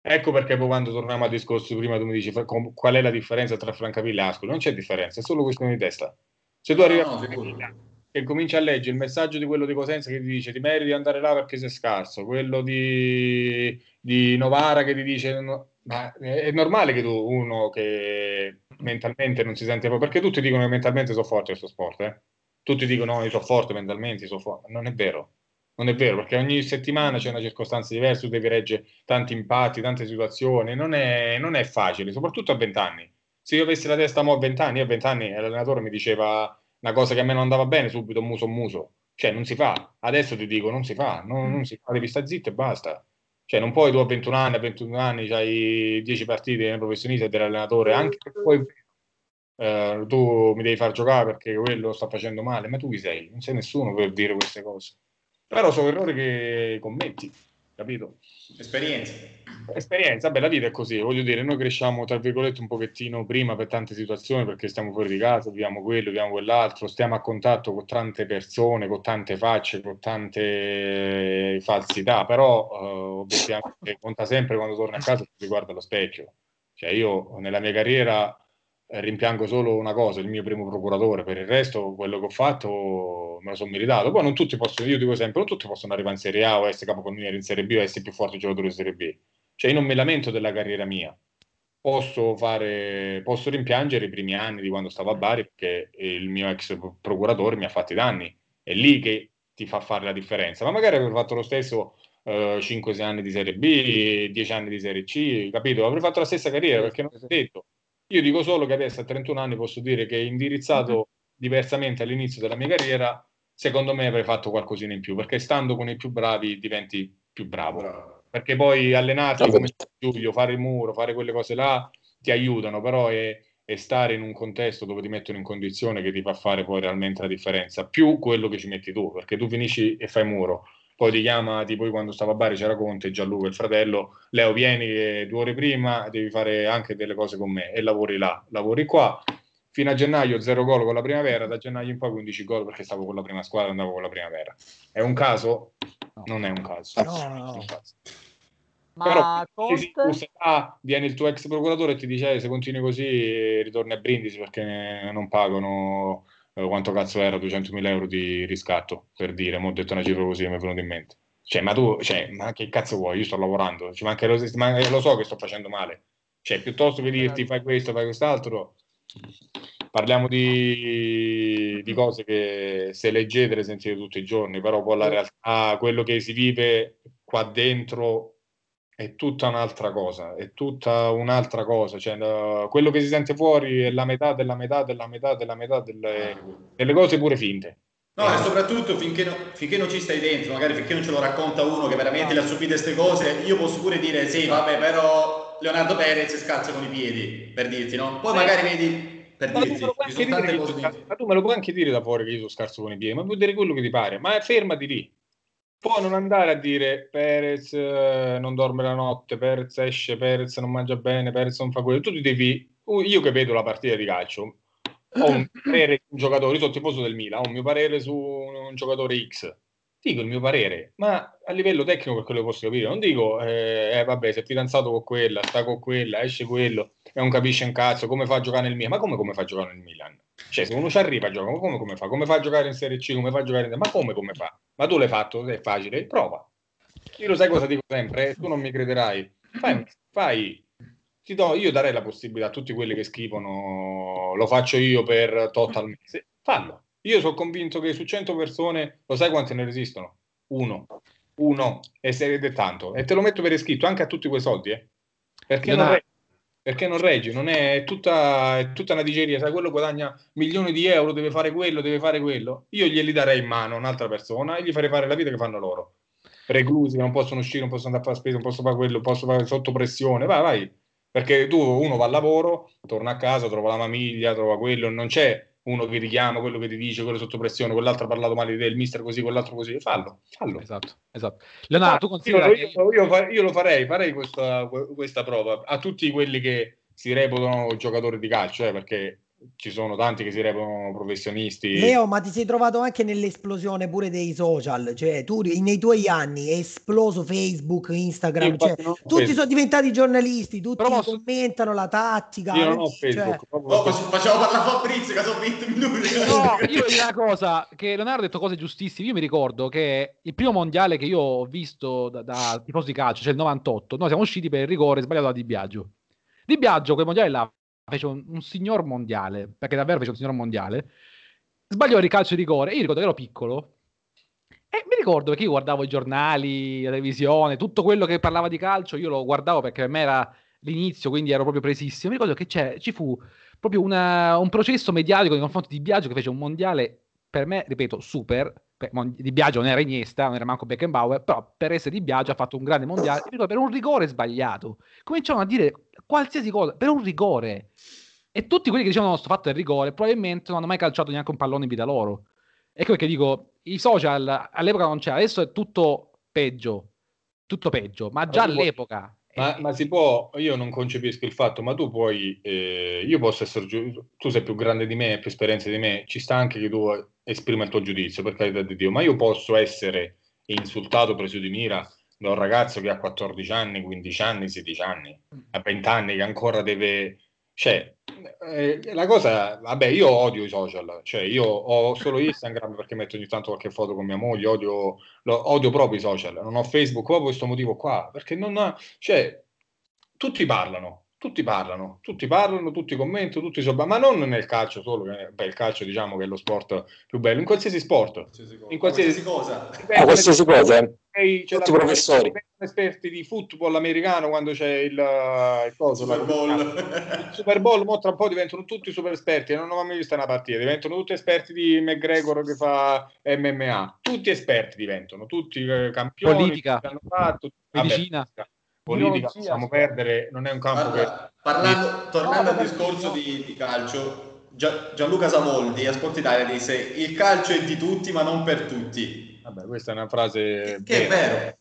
Ecco perché poi quando torniamo al discorso prima tu mi dici qual è la differenza tra Francavilla e Ascoli, non c'è differenza, è solo questione di testa. Se tu arrivi no, a. Francavilla e cominci a leggere il messaggio di quello di Cosenza che ti dice ti meriti di andare là perché sei scarso, quello di, di Novara che ti dice no- ma è normale che tu, uno che mentalmente non si sente proprio, perché tutti dicono che mentalmente sono forte questo sport, eh? Tutti dicono no, io sono forte mentalmente, sono forte. Non è vero. Non è vero, perché ogni settimana c'è una circostanza diversa, tu devi reggere tanti impatti, tante situazioni, non è, non è facile, soprattutto a 20 anni. Se io avessi la testa mo a 20 anni, a 20 anni l'allenatore mi diceva una cosa che a me non andava bene, subito muso a muso. Cioè, non si fa. Adesso ti dico, non si fa, non, non si fa, devi stare zitto e basta. Cioè, non puoi tu a 21 anni, a 21 anni, hai 10 partite nel professionista e dell'allenatore, anche se poi eh, tu mi devi far giocare perché quello sta facendo male, ma tu chi sei? Non sei nessuno per dire queste cose. Però sono errori che commetti, capito? Esperienza. Esperienza, beh, la vita è così, voglio dire, noi cresciamo tra virgolette un pochettino prima per tante situazioni perché stiamo fuori di casa, viviamo quello, viviamo quell'altro, stiamo a contatto con tante persone, con tante facce, con tante falsità, però eh, conta sempre quando torni a casa ti guarda allo specchio. Cioè io nella mia carriera eh, rimpiango solo una cosa, il mio primo procuratore, per il resto quello che ho fatto me lo sono meritato. Poi non tutti possono, io dico sempre, non tutti possono arrivare in Serie A o essere capocannoniere in Serie B o essere più forti giocatori in Serie B cioè, io non mi lamento della carriera mia. Posso, fare, posso rimpiangere i primi anni di quando stavo a Bari perché il mio ex procuratore mi ha fatto i danni. È lì che ti fa fare la differenza. Ma magari avrei fatto lo stesso uh, 5-6 anni di Serie B, 10 anni di Serie C, capito? Avrei fatto la stessa carriera perché non ho detto. Io dico solo che adesso a 31 anni posso dire che indirizzato mm-hmm. diversamente all'inizio della mia carriera, secondo me avrei fatto qualcosina in più, perché stando con i più bravi diventi più bravo. bravo perché poi allenarti come Giulio, fare il muro, fare quelle cose là ti aiutano, però è, è, stare in un contesto dove ti mettono in condizione che ti fa fare poi realmente la differenza, più quello che ci metti tu, perché tu finisci e fai muro, poi ti chiama, tipo quando stavo a Bari c'era Conte, Gianluca, il fratello, Leo vieni due ore prima, devi fare anche delle cose con me e lavori là, lavori qua, fino a gennaio zero gol con la primavera, da gennaio in poi 15 gol perché stavo con la prima squadra, andavo con la primavera. È un caso? Non è un caso. No, no, no. Ma Però Conte... Scusa, ah, viene il tuo ex procuratore e ti dice eh, se continui così ritorni a Brindisi perché non pagano eh, quanto cazzo era 200.000 euro di riscatto per dire, mi ho detto una cifra così mi è venuto in mente. Cioè ma tu, cioè, ma che cazzo vuoi? Io sto lavorando, cioè, ma, lo, ma lo so che sto facendo male. Cioè piuttosto che dirti fai questo, fai quest'altro parliamo di, di cose che se leggete le sentite tutti i giorni però poi la realtà, quello che si vive qua dentro è tutta un'altra cosa, è tutta un'altra cosa, cioè, quello che si sente fuori è la metà della metà della metà della metà delle, delle cose pure finte. No, e soprattutto finché, no, finché, non ci stai dentro, magari finché non ce lo racconta uno che veramente le ha subite queste cose, io posso pure dire sì, vabbè, però Leonardo Perez scalza con i piedi, per dirti, no? Poi magari vedi, per ma dirti, ci sono tante cose. Ma tu me lo puoi anche dire da fuori che io sono scarso con i piedi, ma puoi dire quello che ti pare, ma fermati lì. Poi non andare a dire Perez eh, non dorme la notte, Perez esce, Perez non mangia bene, Perez non fa quello. Tu ti devi, io che vedo la partita di calcio, ho un parere su un giocatore, io sono tifoso del Milan, ho un mio parere su un, giocatore X. Dico il mio parere, ma a livello tecnico per quello che posso capire, non dico, eh, eh vabbè, sei fidanzato con quella, sta con quella, esce quello, e non capisce un cazzo, come fa a giocare nel Milan? Ma come, come fa a giocare nel Milan? Cioè, se uno ci arriva a giocare, come, come fa? Come fa a giocare in Serie C? Come fa a giocare in... Ma come, come fa? Ma tu l'hai fatto? È facile? Prova. Io lo sai cosa dico sempre? Tu non mi crederai. Fai, fai do, io darei la possibilità a tutti quelli che scrivono lo faccio io per total mese. Fallo. Io sono convinto che su 100 persone, lo sai quante ne resistono? Uno. Uno. E se è tanto. E te lo metto per iscritto anche a tutti quei soldi, eh? Perché non, non perché non reggi, non è, è, tutta, è tutta una diceria, sai, quello guadagna milioni di euro, deve fare quello, deve fare quello. Io glieli darei in mano a un'altra persona e gli farei fare la vita che fanno loro. Reclusi, non possono uscire, non possono andare a fare spesa, non possono fare quello, non possono fare sotto pressione, vai, vai. Perché tu, uno va al lavoro, torna a casa, trova la famiglia, trova quello, non c'è uno che richiama quello che ti dice, quello sotto pressione, quell'altro ha parlato male di te, il mister così, quell'altro così, fallo, fallo. Esatto, esatto. Leonardo, tu considera io, io, io, io, lo farei, farei questa, questa, prova a tutti quelli che si reputano giocatori di calcio, eh, perché ci sono tanti che si reputano professionisti. Leo, ma ti sei trovato anche nell'esplosione pure dei social, cioè tu nei tuoi anni è esploso Facebook, Instagram, cioè, tutti Facebook. sono diventati giornalisti, tutti posso... commentano la tattica. Io non ho cioè Facebook. Cioè... Oh, facciamo parlare a Fabrizio che sono 20 minuti. No, io dico una cosa, che Leonardo ha detto cose giustissime, io mi ricordo che il primo mondiale che io ho visto da, da tifoso di calcio, cioè il 98, noi siamo usciti per il rigore sbagliato da Di Biagio. Di Biagio quel mondiale là fece un, un, signor mondiale, perché davvero fece un signor mondiale, sbagliò il calcio di rigore, io ricordo che ero piccolo, e mi ricordo perché io guardavo i giornali, la televisione, tutto quello che parlava di calcio, io lo guardavo perché per me era l'inizio, quindi ero proprio presissimo. Mi ricordo che ci fu proprio una, un processo mediatico nei confronti di Biagio che fece un mondiale, per me, ripeto, super. Di Biagio non era Iniesta, non era manco Beckenbauer, però per essere di Biagio ha fatto un grande mondiale. Per un rigore sbagliato. Cominciavano a dire qualsiasi cosa, per un rigore. E tutti quelli che dicevano no, sto fatto il rigore, probabilmente non hanno mai calciato neanche un pallone in vita loro. Ecco perché dico, i social all'epoca non c'era, adesso è tutto peggio, tutto peggio, ma già all'epoca Ma, ma, si può, io non concepisco il fatto, ma tu puoi, eh, io posso essere, tu sei più grande di me, più esperienza di me, ci sta anche che tu esprima il tuo giudizio, per carità di Dio, ma io posso essere insultato, preso di mira da un ragazzo che ha 14 anni, 15 anni, 16 anni, a 20 anni, che ancora deve... Cioè, eh, la cosa, vabbè, io odio i social, cioè io ho solo Instagram perché metto ogni tanto qualche foto con mia moglie, odio, lo, odio proprio i social, non ho Facebook proprio questo motivo qua, perché non ha, cioè, tutti parlano, tutti parlano, tutti parlano, tutti commentano, tutti sopra, ma non nel calcio solo, beh, il calcio diciamo che è lo sport più bello, in qualsiasi sport, in qualsiasi, cosa. Ah, qualsiasi cosa. Eh. Tutti professori. Esperti di football americano quando c'è il, il, coso, Super Bowl. il Super Bowl, mo tra un po' diventano tutti super esperti, non ho mai visto una partita, diventano tutti esperti di McGregor che fa MMA, tutti esperti diventano, tutti eh, campioni, politica, hanno fatto, medicina. Vabbè, politica possiamo perdere, non è un campo Guarda, che... Parlando, tornando al discorso di, di calcio, Gianluca Savoldi a Sport Italia disse il calcio è di tutti ma non per tutti. Vabbè, questa è una frase... Che, che è vero. vero.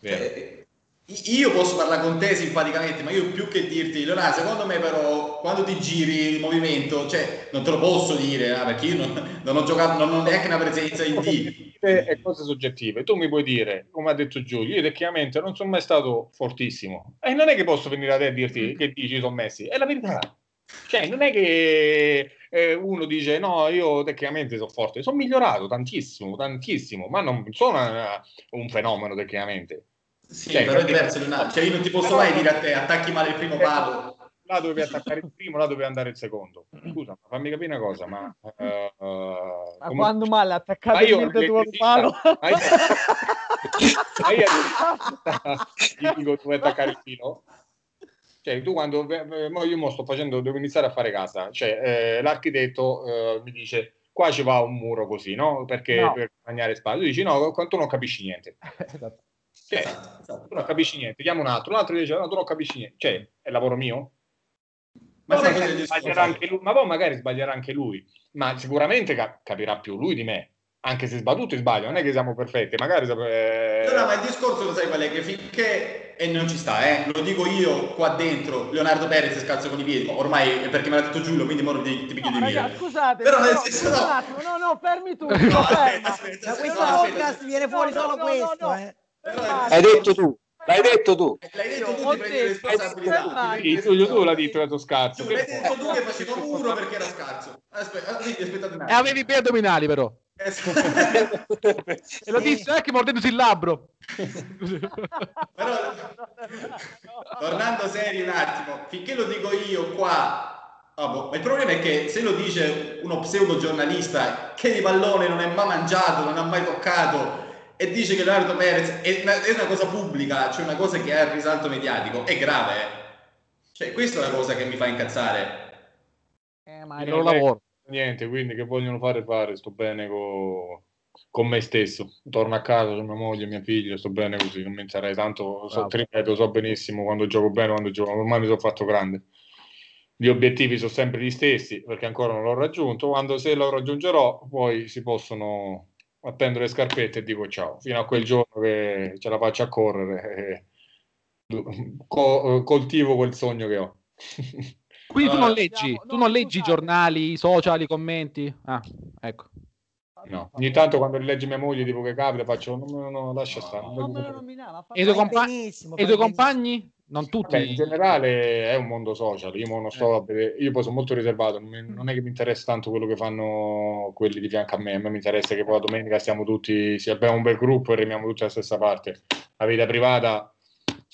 Cioè, io posso parlare con te simpaticamente, ma io più che dirti, Leonardo, secondo me però quando ti giri il movimento, cioè non te lo posso dire, eh, perché io non, non, ho giocato, non ho neanche una presenza in D. E cose soggettive. Tu mi puoi dire, come ha detto Giulio, io tecnicamente non sono mai stato fortissimo. E non è che posso venire a te e dirti che dici sono messi, è la verità. Cioè, non è che eh, uno dice no, io tecnicamente sono forte, sono migliorato tantissimo, tantissimo, ma non sono una, un fenomeno tecnicamente sì, cioè, però è diverso, Leonardo. Cioè, io non ti posso mai dire a te attacchi male il primo palo. Là dovevi attaccare il primo, là dovevi andare il secondo. Scusa, ma fammi capire una cosa, ma... Uh, ma come... quando male attaccare il tuo palo? Ma io, ma io ti dico dove attaccare il filo? Cioè, tu quando... Io mo sto facendo, devo iniziare a fare casa. Cioè, eh, l'architetto eh, mi dice qua ci va un muro così, no? Perché no. per guadagnare spazio. Tu dici no, quanto non capisci niente. esatto. Cioè, esatto, esatto. tu non capisci niente, chiamo un altro, un altro dice no, tu non capisci niente, cioè, è lavoro mio? Ma, poi magari sbaglierà anche lui, ma poi magari sbaglierà anche lui, ma sicuramente cap- capirà più lui di me, anche se sbaduto sbaglio, non è che siamo perfetti, magari... Eh... No, no, ma il discorso lo sai qual è? Che finché, e non ci sta, eh, lo dico io qua dentro, Leonardo Perez scalzo con i piedi, ormai è perché me l'ha detto Giulio, quindi ora ti, ti piglio no, di mira. Scusate, però nel senso no. no, no, fermi tu. No, aspetta, aspetta, da questo podcast viene fuori solo questo, eh. Hai detto tu. L'hai detto tu. L'hai detto tu, ti prendi responsabilità. Giulio, tu l'hai detto, tu scarso. L'hai detto tu che facevo uno perché era scarso. Aspetta, aspettate un attimo. E avevi i piedi addominali però. e lo disse anche mordendosi il labbro. Però, tornando seri un attimo, finché lo dico io qua Ah, boh. Il problema è che se lo dice uno pseudo giornalista che di pallone non è mai mangiato, non ha mai toccato e dice che Leonardo Perez è una, è una, cosa pubblica, cioè una cosa che ha il risalto mediatico, è grave. Cioè, questa è la cosa che mi fa incazzare. Eh, ma non lavoro. Niente, quindi che vogliono fare fare, sto bene con, con me stesso. Torno a casa, con mia moglie, mia figlia, sto bene così, non mi interessa. Tanto, so, ti ripeto, so benissimo quando gioco bene, quando gioco, ormai mi sono fatto grande. Gli obiettivi sono sempre gli stessi, perché ancora non l'ho raggiunto. Quando se lo raggiungerò, poi si possono appendo le scarpette e dico ciao, fino a quel giorno che ce la faccio a correre e co- coltivo quel sogno che ho. Quindi tu non leggi, tu non leggi i giornali, i social, i commenti? Ah, ecco. No, ogni tanto quando leggi mia moglie tipo che capita faccio no, no, no lascia stare. e i tuoi, compa- i tuoi compagni? Non tutti. Beh, in generale è un mondo social, io non sto eh. a vedere, io poi sono molto riservato, non è che mi interessa tanto quello che fanno quelli di fianco a me, a me mi interessa che poi la domenica stiamo tutti, se abbiamo un bel gruppo e remiamo tutti alla stessa parte. La vita privata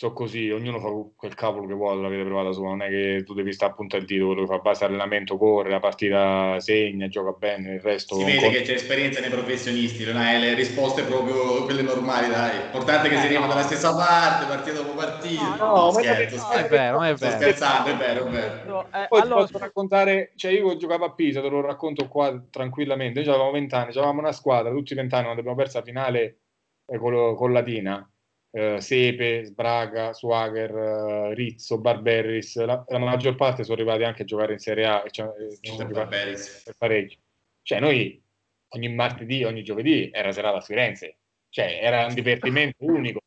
so così, ognuno fa quel cavolo che vuole la vita privata sua, non è che tu devi stare appunto al dito, quello che fa base allenamento, corre, la partita segna, gioca bene, il resto... Si vede che c'è esperienza nei professionisti, non hai le risposte proprio quelle normali, dai. Importante che eh, si rima no. dalla stessa parte, partita dopo partita. No, no, scherzo, scherzo. è vero, è vero. Sto scherzando, è vero, è vero. Eh, Poi allora... posso raccontare, cioè io giocavo a Pisa, te lo racconto qua tranquillamente, noi avevamo vent'anni, avevamo una squadra, tutti vent'anni, quando abbiamo perso la finale eh, con, con Latina, eh, Sepe, Sbraga, Swagger, uh, Rizzo, Barberis, la, la, maggior parte sono arrivati anche a giocare in Serie A cioè, sono per parecchio. Cioè noi ogni martedì, ogni giovedì era serata a Firenze, cioè era un divertimento unico.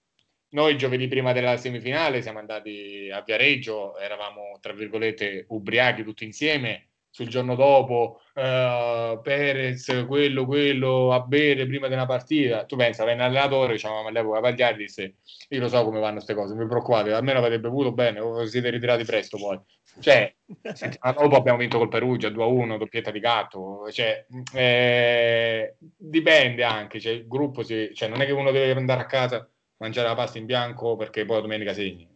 noi giovedì prima della semifinale siamo andati a Viareggio, eravamo tra virgolette ubriachi tutti insieme. Sul giorno dopo, uh, Perez, quello, quello a bere prima di una partita. Tu pensa, venne allenatore, diciamo, all'epoca Pagliari disse: Io lo so come vanno queste cose, vi preoccupate, almeno avete bevuto bene, o siete ritirati presto poi. Cioè, dopo abbiamo vinto col Perugia 2-1, doppietta di gatto. Cioè, eh, dipende anche, cioè, il gruppo si, cioè, non è che uno deve andare a casa mangiare la pasta in bianco perché poi domenica segni.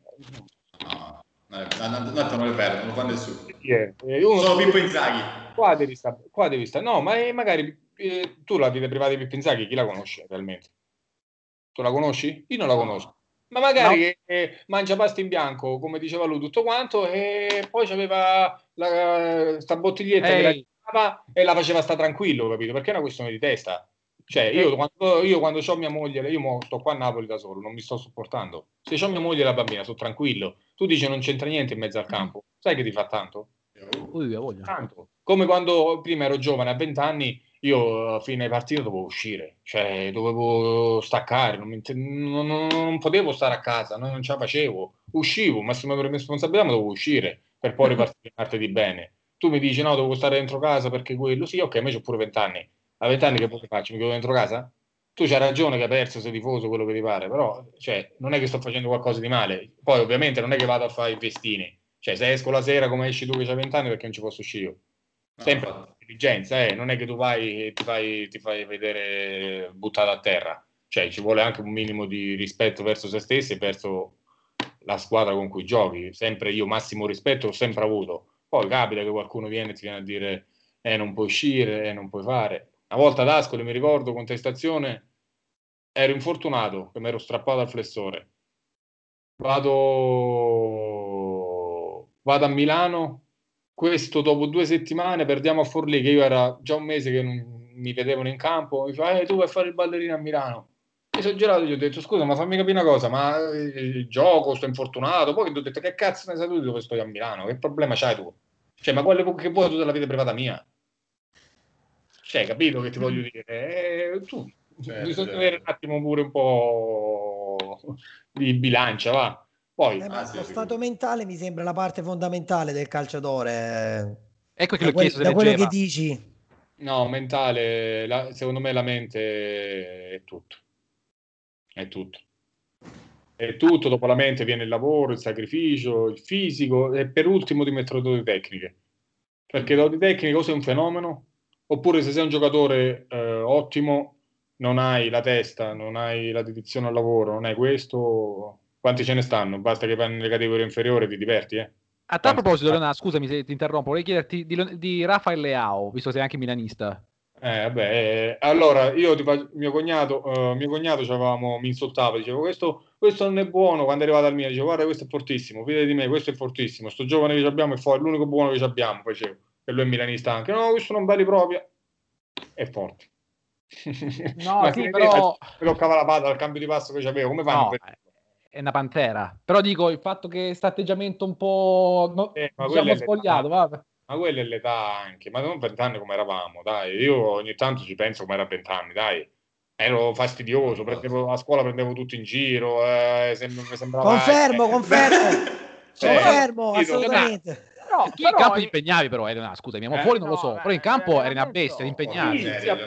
No, non è vero, non lo fa nessuno. Yeah. Sono Pippo Inzaghi. Qua devi stare, qua devi stare. No, ma magari eh, tu la vita privata di Pippo Inzaghi, chi la conosce realmente? Tu la conosci? Io non la conosco. Ma magari no. eh, mangia pasta in bianco, come diceva lui, tutto quanto, e poi c'aveva la, sta bottiglietta Ehi. che la e la faceva sta tranquillo, capito? Perché è una questione di testa. Cioè, io quando, io quando ho mia moglie, io sto qua a Napoli da solo, non mi sto sopportando. Se ho mia moglie e la bambina, sto tranquillo. Tu dici non c'entra niente in mezzo al campo. Sai che ti fa tanto? Tanto. Come quando prima ero giovane, a 20 anni, io a fine partita dovevo uscire, cioè dovevo staccare, non, mi, non, non potevo stare a casa, non, non ce la facevo. Uscivo, massima responsabilità, ma dovevo uscire per poi ripartire martedì bene. Tu mi dici no, devo stare dentro casa perché quello, sì, ok, a me c'ho pure 20 anni a vent'anni che poi faccio? Mi chiudo dentro casa? Tu c'hai ragione che hai perso, sei tifoso, quello che ti pare, però cioè, non è che sto facendo qualcosa di male. Poi ovviamente non è che vado a fare i festini. Cioè, se esco la sera come esci tu che hai vent'anni perché non ci posso uscire io. Sempre no. intelligenza, eh? non è che tu vai e ti fai, ti fai vedere buttato a terra. Cioè, ci vuole anche un minimo di rispetto verso se stessi e verso la squadra con cui giochi. Sempre io massimo rispetto ho sempre avuto. Poi capita che qualcuno viene e ti viene a dire eh, non puoi uscire, eh, non puoi fare una volta ad Ascoli, mi ricordo, contestazione, ero infortunato, che mi ero strappato al flessore. Vado, vado a Milano, questo dopo due settimane perdiamo a Forlì, che io era già un mese che non mi vedevano in campo, mi fa, eh, tu vai a fare il ballerino a Milano. Mi sono girato gli ho detto, scusa, ma fammi capire una cosa, ma il gioco, sto infortunato, poi gli ho detto, che cazzo ne sai tu dove sto a Milano? Che problema c'hai tu? Cioè, ma quale che vuoi tu della vita privata mia? Cioè, capito che ti voglio dire? Eh, tu, certo, bisogna certo. avere un attimo pure un po' di bilancia, va. Poi, eh, ma lo stato mentale mi sembra la parte fondamentale del calciatore. Ecco che da, quel, da quello che dici. No, mentale, la, secondo me la mente è tutto. È tutto. È tutto, dopo la mente viene il lavoro, il sacrificio, il fisico e per ultimo ti mettono doti tecniche. Perché doti tecniche cosa è un fenomeno? Oppure se sei un giocatore eh, ottimo, non hai la testa, non hai la dedizione al lavoro, non hai questo, quanti ce ne stanno? Basta che vai nelle categorie inferiori e ti diverti, eh? A tal proposito, Leonardo, scusami se ti interrompo, vorrei chiederti di, di Rafael Leao, visto che sei anche milanista. Eh, vabbè, eh, allora io ti faccio, mio cognato, uh, mio cognato mi insultava, dicevo questo, questo non è buono, quando è arrivato al mio, dicevo guarda questo è fortissimo, fidati di me, questo è fortissimo, sto giovane che abbiamo è, fuori, l'unico buono che abbiamo, facevo e lui è milanista anche, no, questo non belli proprio, è forte. No, Ma sì, però... Bloccava la palla al cambio di passo che c'aveva, come fanno? No, per... È una pantera, però dico il fatto che questo atteggiamento un po' no, eh, ma diciamo spogliato, va. Ma quella è l'età anche, ma non vent'anni come eravamo, dai. Io ogni tanto ci penso come era vent'anni, dai. Ero fastidioso, prendevo, a scuola prendevo tutto in giro, eh, sem- sembrava... Confermo, confermo, confermo, assolutamente. Però, tu però in campo ti impegnavi però, Elena, scusami, eh, fuori non no, lo so, beh, però in campo eri una bestia, ti impegnavi. Sì, sì, eh,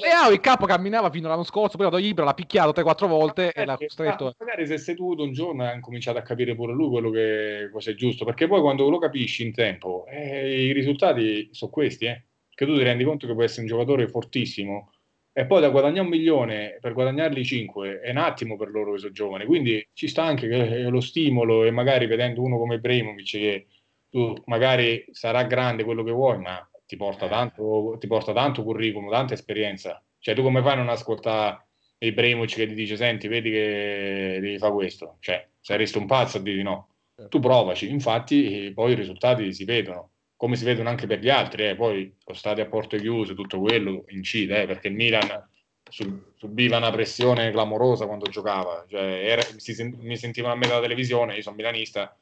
Leao in campo camminava fino all'anno scorso, poi dato Ibra l'ha picchiato 3-4 volte e l'ha costretto... Magari se sei seduto un giorno hai cominciato a capire pure lui quello che cosa è giusto, perché poi quando lo capisci in tempo, eh, i risultati sono questi, eh, che tu ti rendi conto che puoi essere un giocatore fortissimo, e poi da guadagnare un milione per guadagnarli 5 è un attimo per loro che sono giovani quindi ci sta anche lo stimolo e magari vedendo uno come Ibrahimovic che tu magari sarà grande quello che vuoi, ma ti porta tanto, ti porta tanto curriculum, tanta esperienza. Cioè, tu come fai a non ascoltare Ibrahimovic che ti dice, senti, vedi che devi fare questo? Cioè, saresti un pazzo a dire no. Tu provaci, infatti poi i risultati si vedono, come si vedono anche per gli altri, eh. poi lo stadio a porte chiuse, tutto quello incide, eh, perché il Milan subiva una pressione clamorosa quando giocava, cioè, era, si, mi sentivano a me dalla televisione, io sono milanista,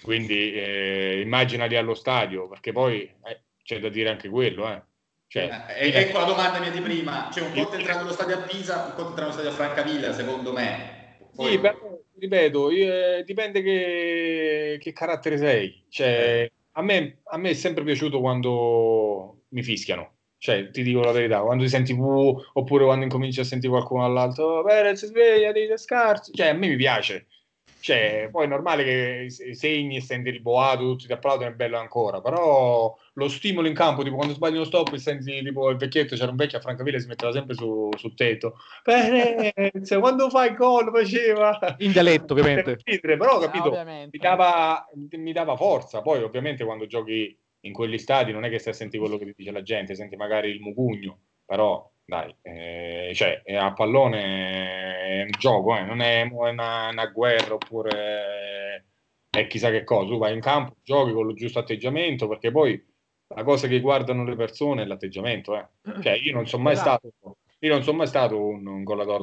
quindi eh, immaginali allo stadio, perché poi eh, c'è da dire anche quello. Eh. Cioè, eh, ecco la domanda mia di prima, cioè un conto entrare nello stadio a Pisa, un conto entrare nello stadio a Francavilla, secondo me. Sì, però, ripeto, eh, dipende che, che carattere sei. Cioè, a, me, a me è sempre piaciuto quando mi fischiano. Cioè, ti dico la verità, quando ti senti uh, oppure quando incominci a sentire qualcuno all'altro, Perez sveglia, dei scarsi. Cioè, a me mi piace. Cioè, poi è normale che segni e senti il boato, tutti ti applaudono, è bello ancora, però lo stimolo in campo, tipo quando sbagli uno stop e senti tipo il vecchietto, c'era un vecchio a Francavilla si metteva sempre su, sul tetto, Perez, quando fai il gol faceva... In dialetto, ovviamente. Però, capito, mi dava, mi dava forza, poi ovviamente quando giochi in quegli stadi non è che stai a sentire quello che ti dice la gente, senti magari il mugugno, però dai, eh, cioè, a pallone è un gioco, eh, non è una, una, guerra oppure è chissà che cosa. Tu vai in campo, giochi con lo giusto atteggiamento, perché poi la cosa che guardano le persone è l'atteggiamento. Eh. Cioè, io non sono mai esatto. stato, io non sono mai stato un, un gollatore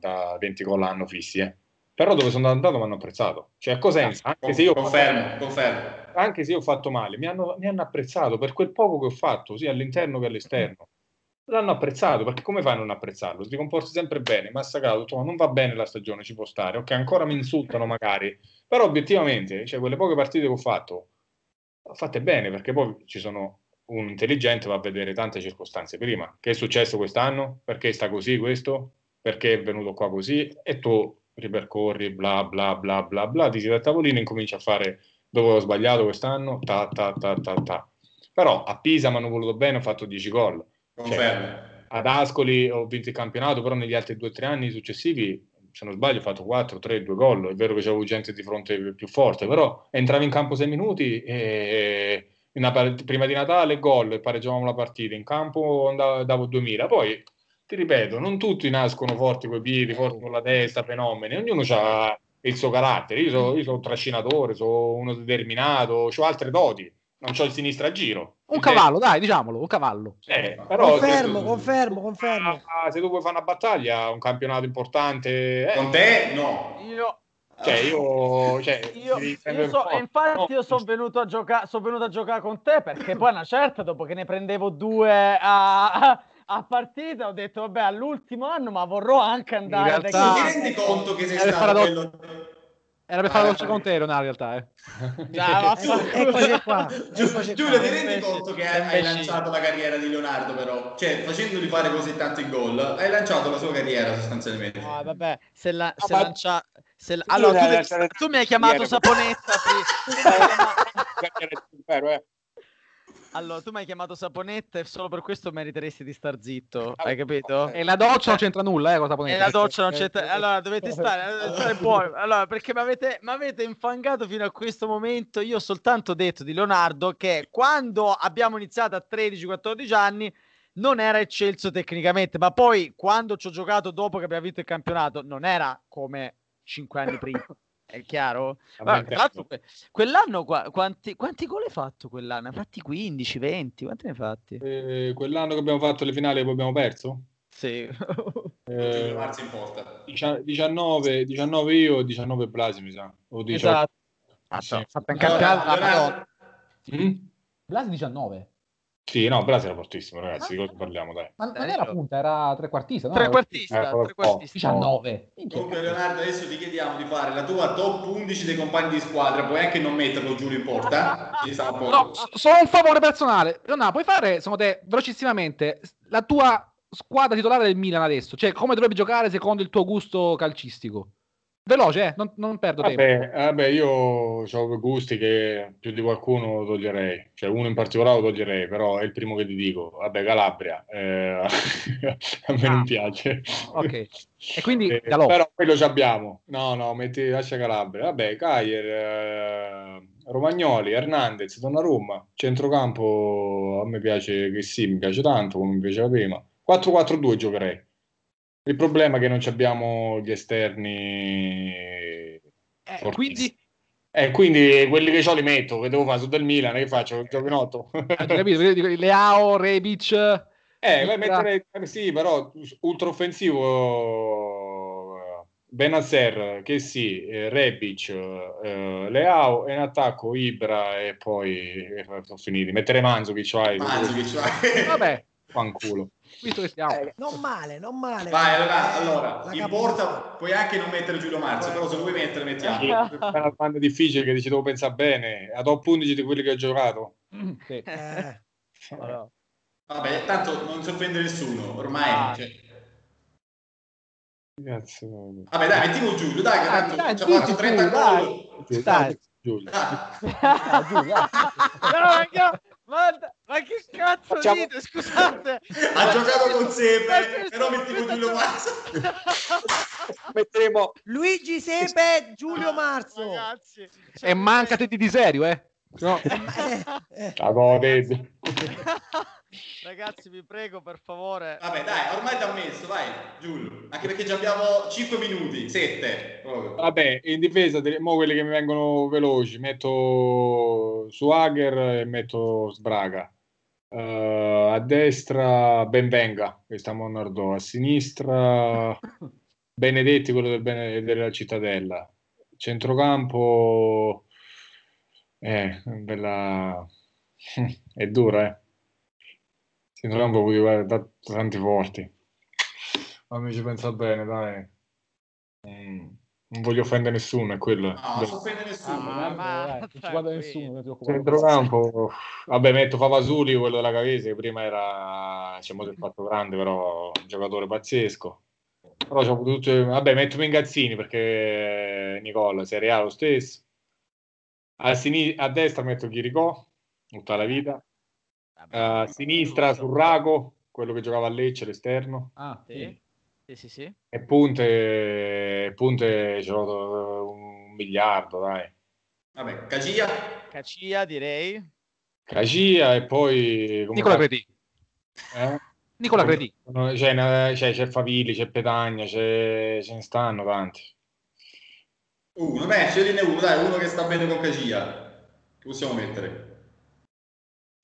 da, da 20 gol l'anno fissi, eh. però dove sono andato mi hanno apprezzato. Cioè, a Cosenza, anche se io confermo, confermo. Anche se io ho fatto male, mi hanno, mi hanno apprezzato per quel poco che ho fatto, sia all'interno che all'esterno l'hanno apprezzato perché come fai a non apprezzarlo? Ti comporti sempre bene, massacrato, detto, non va bene la stagione, ci può stare, ok, ancora mi insultano magari, però obiettivamente, cioè quelle poche partite che ho fatto, fatte bene perché poi ci sono un intelligente va a vedere tante circostanze prima. Che è successo quest'anno? Perché sta così questo? Perché è venuto qua così? E tu ripercorri bla bla bla bla bla, ti siedi a tavolino e incominci a fare dove ho sbagliato quest'anno, ta ta ta ta ta. Però a Pisa mi hanno voluto bene, ho fatto 10 gol cioè, ad Ascoli ho vinto il campionato, però negli altri due o tre anni successivi, se non sbaglio, ho fatto 4, 3, 2 gol. È vero che c'avevo gente di fronte più forte, però entravi in campo 6 minuti e part- prima di Natale gol e pareggiavamo la partita. In campo andavo, davo 2000. Poi ti ripeto, non tutti nascono forti coi piedi, forti con la testa, fenomeni. Ognuno ha il suo carattere. Io sono, io sono un trascinatore, sono uno determinato, ho altre doti non c'ho il sinistro a giro. Un cavallo, dai, diciamolo, un cavallo. Eh, però confermo, tu, confermo, confermo. Ah, se tu vuoi fare una battaglia, un campionato importante... Eh. Con te, no. Io... Cioè, io, cioè, io, io so, infatti, no. io sono venuto, a giocare, sono venuto a giocare con te perché poi una certa, dopo che ne prendevo due a, a partita, ho detto, vabbè, all'ultimo anno, ma vorrò anche andare. In realtà, ti rendi conto che sei stato quello era per fare dolce con te, non in realtà. Eh. Già, eccoci qua. Giulio, ti rendi conto che hai, lanciato la carriera di Leonardo, però? Cioè, facendogli fare così tanti gol, hai lanciato la sua carriera sostanzialmente. No, vabbè, se, la, no, se ma... lancia... Se la... Allora, tu, devi... tu, mi hai chiamato Saponetta. eh. Allora, tu mi hai chiamato Saponetta e solo per questo meriteresti di star zitto, hai capito? E la doccia non c'entra nulla, eh, con Saponetta. E la doccia non c'entra... Allora, dovete stare, dovete stare buoni. Allora, perché mi avete, avete infangato fino a questo momento, io ho soltanto detto di Leonardo che quando abbiamo iniziato a 13-14 anni non era eccelso tecnicamente, ma poi quando ci ho giocato dopo che abbiamo vinto il campionato non era come 5 anni prima è chiaro? Ma, tra l'altro, quell'anno qua, quanti, quanti gol hai fatto quell'anno? Hai fatti 15, 20? Quanti ne hai fatti? Eh, quell'anno che abbiamo fatto le finali poi abbiamo perso? Sì. eh, 19, 19 io e 19 Blasi mi sa. O 18. Esatto. Ah, sì. Fatto in campionato. Mm? Blasi 19. Sì, no, Brasi era fortissimo, ragazzi, di cosa parliamo, dai. Ma non era punta, era trequartista, no? Trequartista, eh, trequartista. 19. Comunque Leonardo, adesso ti chiediamo di fare la tua top 11 dei compagni di squadra, puoi anche non metterlo giù in porta. no, solo un favore personale. Leonardo, puoi fare, secondo te, velocissimamente, la tua squadra titolare del Milan adesso? Cioè, come dovrebbe giocare secondo il tuo gusto calcistico? Veloce, eh? non, non, perdo vabbè, tempo. Vabbè, io ho gusti che più di qualcuno lo toglierei, cioè uno in particolare lo toglierei, però è il primo che ti dico. Vabbè, Calabria, eh, a me ah. non piace. Ok, e quindi eh, Però quello ci abbiamo. No, no, metti, lascia Calabria. Vabbè, Caglier, eh, Romagnoli, Hernandez, Donnarumma, centrocampo, a me piace che sì, mi piace tanto, come mi piaceva prima. 4-4-2 giocherei. Il problema è che non abbiamo gli esterni. Eh, quindi... Eh, quindi quelli che ho li metto, che devo fare su del Milan, che faccio? Il giovinotto. Hai capito? Leao, Rebic. Eh, vai mettere, eh, sì, però ultra offensivo Benazzer, che sì, eh, Rebic, eh, Leao e in attacco Ibra e poi eh, sono finiti. Mettere Manzo che c'hai. Manzo che c'hai. Vabbè. Fanculo. Visto che stiamo. Eh, non male, non male. Vai, allora, Eh, allora in porta puoi anche non mettere Giulio Marzo, però se lo vuoi mettere mettiamo. È una domanda difficile che dici devo pensare bene. A top 11 di quelli che ho giocato. Sì. Eh, Allora, Vabbè, tanto non si offende nessuno, ormai. Ah. cioè. Cazzo. Vabbè, dai, mettiamo Giulio, dai, che Dai, tanto dai, ci ha fatto tutti 30 Giulio, dai. gol. Giulio, Dai. Giulio. Ah, Ah, Giulio, dai. Però, ma, che- ma- che cazzo Facciamo- dite? Scusate. ha giocato con Sepe, però mettiamo Giulio Marzo. Metteremo Luigi Sepe, Giulio Marzo. Ragazzi, cioè, E mancati di Diserio, eh. No. Eh, eh. Ragazzi, vi prego, per favore. Vabbè, dai, ormai ti ha messo, vai, Giulio. Anche perché già abbiamo 5 minuti, 7. Vabbè, in difesa, delle- mo quelli che mi vengono veloci, metto Swagger e metto Sbraga. Eh, a destra Benvenga, che sta a Monardò. A sinistra Benedetti, quello del Bene- della Cittadella. Centrocampo... Eh, bella... è dura, eh. Centrocampo puoi guardare da- tanti forti. Fammi ci pensa bene, dai. Mm, Non voglio offendere nessuno, è quello. No, non si offende nessuno. Ah, eh. ma- Dai, non ci guarda nessuno. non ti preoccupare. Centrocampo, vabbè, metto Favasuli, quello della Cavese, che prima era, diciamo, del fatto grande, però un giocatore pazzesco. Però c'ho tutto, vabbè, metto Mingazzini perché Nicola, Serie A lo stesso. A, sini- a destra metto Chiricò, tutta la vita. A sinistra Surrago, quello che giocava a Lecce, l'esterno. Ah, sì. Sì, sì, sì. E punte, punte ce l'ho un miliardo, dai. Vabbè, Cagia, Cacia, direi. Cagia e poi... Nicola Credi. eh? Nicola Credi. C'è, ne- c'è, c'è Favilli, c'è Petagna, c'è, ce ne stanno tanti. uno, beh, scegliene uno, dai, uno che sta bene con Cagia. Che possiamo mettere?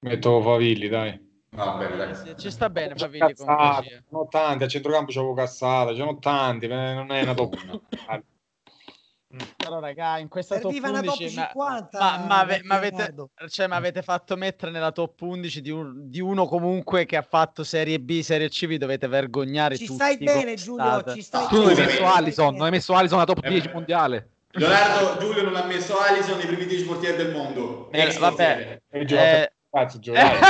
Metto Favilli, dai. Va bene, dai. Ci sta bene, Favilli con Cassata, sono tanti, a centrocampo c'avevo Cassata, ce ne ho tanti, eh, non è una top. Però, raga, in questa top Serviva una top 11 ma- 50. ma, ma ave- ma avete, cioè, ma avete fatto mettere nella top 11 di, un- di uno comunque che ha fatto Serie B, Serie C, vi dovete vergognare Ci tutti. stai bene, Giulio. Ci stai Tu non hai Scusami. messo Allison, non hai messo Allison alla top Eh, 10 mondiale. Leonardo Giulio non ha messo Alison nei primi 10 portieri del mondo. Eh, vabbè. E gioca Eh. Cazzo, giocare.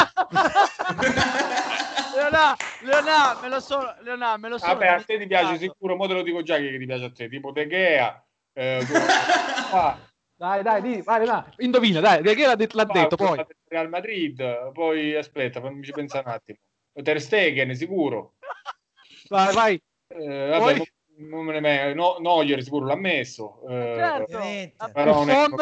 Leonà, Leonà, me lo sono, Leonà, me lo sono Vabbè, a te ti piace sicuro, mo te lo dico già che ti piace a te, tipo De Gea, eh, ah, Dai, dai, di, vai, dai. Indovina, dai, che l'ha detto, l'ha detto poi. Real Madrid, poi aspetta, fammi pensare un attimo. Ter Stegen, sicuro. Vai, vai. Eh, vabbè, Poi? non- me ne me- no, Neuer sicuro l'ha messo. eh, Certo. Ah, però Buffon,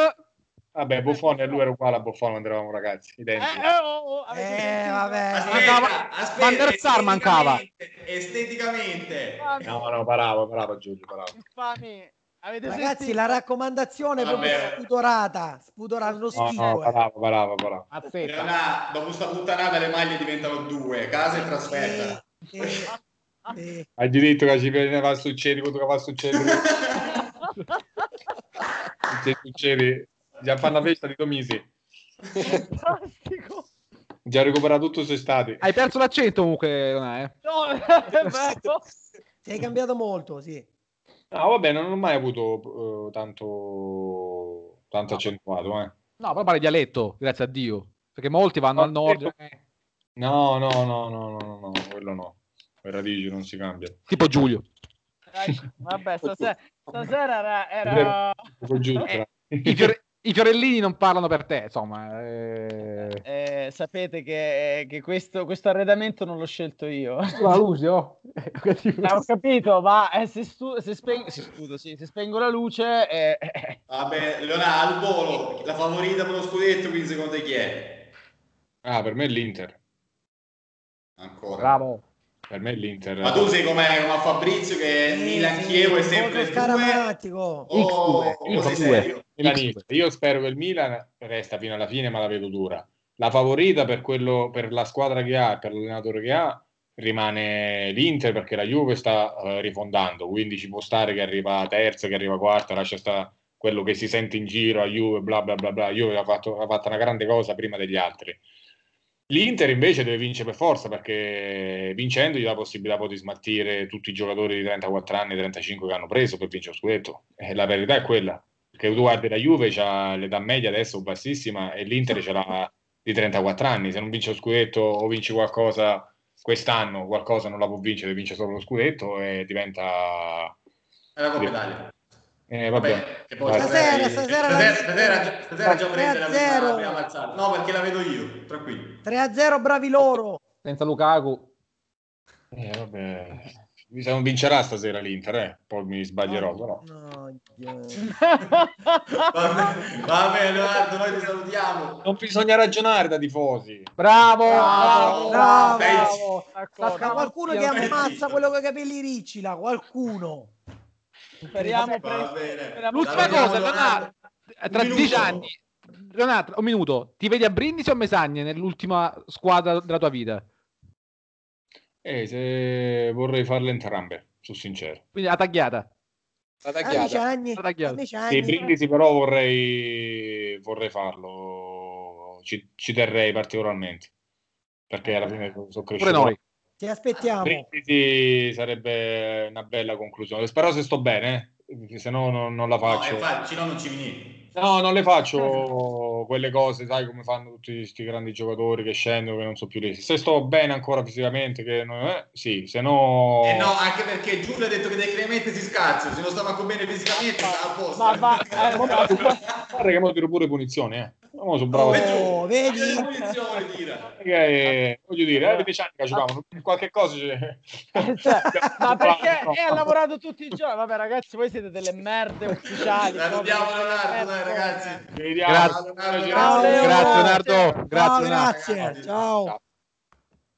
Vabbè, Buffon e lui era uguale a Buffon quando eravamo ragazzi, Eh, identici. eh, oh, oh, Eh, vabbè. Aspetta, Mancava- aspetta, Van der Sar mancava. esteticamente- No, no, parava, parava Giulio, parava. infami. Avete Ragazzi, sentito? la raccomandazione è proprio spudorata. Spudorata, No, schifo. no, eh. parava, parava, parava. Azzetta. Leonà, dopo sta puttanata le maglie diventano due, casa e trasferta. Sì, sì, sì. Hai detto che ci va a succedere quello che va a succedere. Se succede, già fanno la festa di Tomisi. Fantastico. Già recuperato tutto se stati. Hai perso l'accento comunque, non è? eh? No, è vero. Sei cambiato molto, sì. No, vabbè, non ho mai avuto eh, tanto, tanto accentuato. Eh. No, però parli dialetto, grazie a Dio. Perché molti vanno al nord, eh, No, no, no, no, no, no, no, quello no. Le radici non si cambiano. tipo Giulio. Ecco, Vabbè, stasera, stasera era, era- Giulio, Eh, I, fiore- i fiorellini non parlano per te, insomma. eh. eh, sapete che, che questo, questo arredamento non l'ho scelto io. La luce, oh. Eh, ho capito, ma eh, se, stu- se, spengo, se, scudo, sì, se spengo la luce... eh, eh, Vabbè, Leonà, al volo, la favorita per lo scudetto, quindi secondo te chi è? Ah, per me è l'Inter. Ancora. Bravo. Per me è l'Inter. Ma tu sei come, Fabrizio che Sì, Milan sì, Chievo è sempre due scaramantico. o, X2, o sei X2. Milanista. Io spero che il Milan resta fino alla fine, ma la vedo dura. La favorita per, quello, per la squadra che ha, per l'allenatore che ha, rimane l'Inter perché la Juve sta eh, rifondando, quindi ci può stare che arriva terza, che arriva quarta, lascia stare quello che si sente in giro a Juve, bla bla bla bla. Juve ha fatto, ha fatto una grande cosa prima degli altri. L'Inter invece deve vincere per forza perché vincendo gli dà la possibilità poi di smaltire tutti i giocatori di 34 anni, 35 che hanno preso per vincere lo scudetto. E la verità è quella, perché tu guardi la Juve c'ha l'età media adesso bassissima e l'Inter ce l'ha di 34 anni, se non vince lo scudetto o vinci qualcosa quest'anno, qualcosa non la può vincere, vince solo lo scudetto e diventa... È la Coppa Italia. Eh, vabbè. Vabbè, che poi. Stasera, stasera, stasera stasera, stasera, stasera già prende la 3-0. prima, mazzata. No, perché la vedo io, tranquillo. 3-0, bravi loro. Senza Lukaku. Eh, vabbè. Mi sa non vincerà stasera l'Inter, eh. poi mi sbaglierò, però. No. Va bene, Leonardo, noi ti salutiamo. Non bisogna ragionare da tifosi. Bravo! Bravo, bravo. bravo. Sacca qualcuno che ammazza quello con i capelli ricci là, qualcuno. Speriamo Va presto. L'ultima cosa, Leonardo. Tra dieci anni, Leonardo, un minuto, ti vedi a Brindisi o a Mesagne nell'ultima squadra della tua vita? Eh, se vorrei farle entrambe, sono sincero. Quindi la tagliata. La tagliata. anni, La tagliata. Sì. Brindisi però vorrei, vorrei farlo, ci, ci terrei particolarmente, perché alla fine sono Pure cresciuto. noi. Ti aspettiamo. Brindisi sarebbe una bella conclusione. Spero se sto bene, eh, se no non, non la No, faccio. infatti, no, non ci vieni. No, non le faccio quelle cose, sai come fanno tutti questi grandi giocatori che scendono, che non so più lì. Se sto bene ancora fisicamente, che non è, sì, se no... Eh no, anche perché Giulio ha detto che tecnicamente si scazza, se non sta manco bene fisicamente sta a posto. Ma va, eh, Guarda che mo tiro pure punizioni, eh. Mo sono bravo. Oh, vedi? Che punizione tira. Perché, voglio dire, eh, dieci anni che giocavano, qualche cosa c'è. Cioè, ma perché e ha lavorato tutti i giorni? Vabbè, ragazzi, voi siete delle merde ufficiali. Salutiamo Leonardo, dai ragazzi. Ci vediamo. Grazie. Leonardo, Ciao, Grazie, Leo. Leonardo. Grazie, Leonardo. grazie. Ciao. Ciao.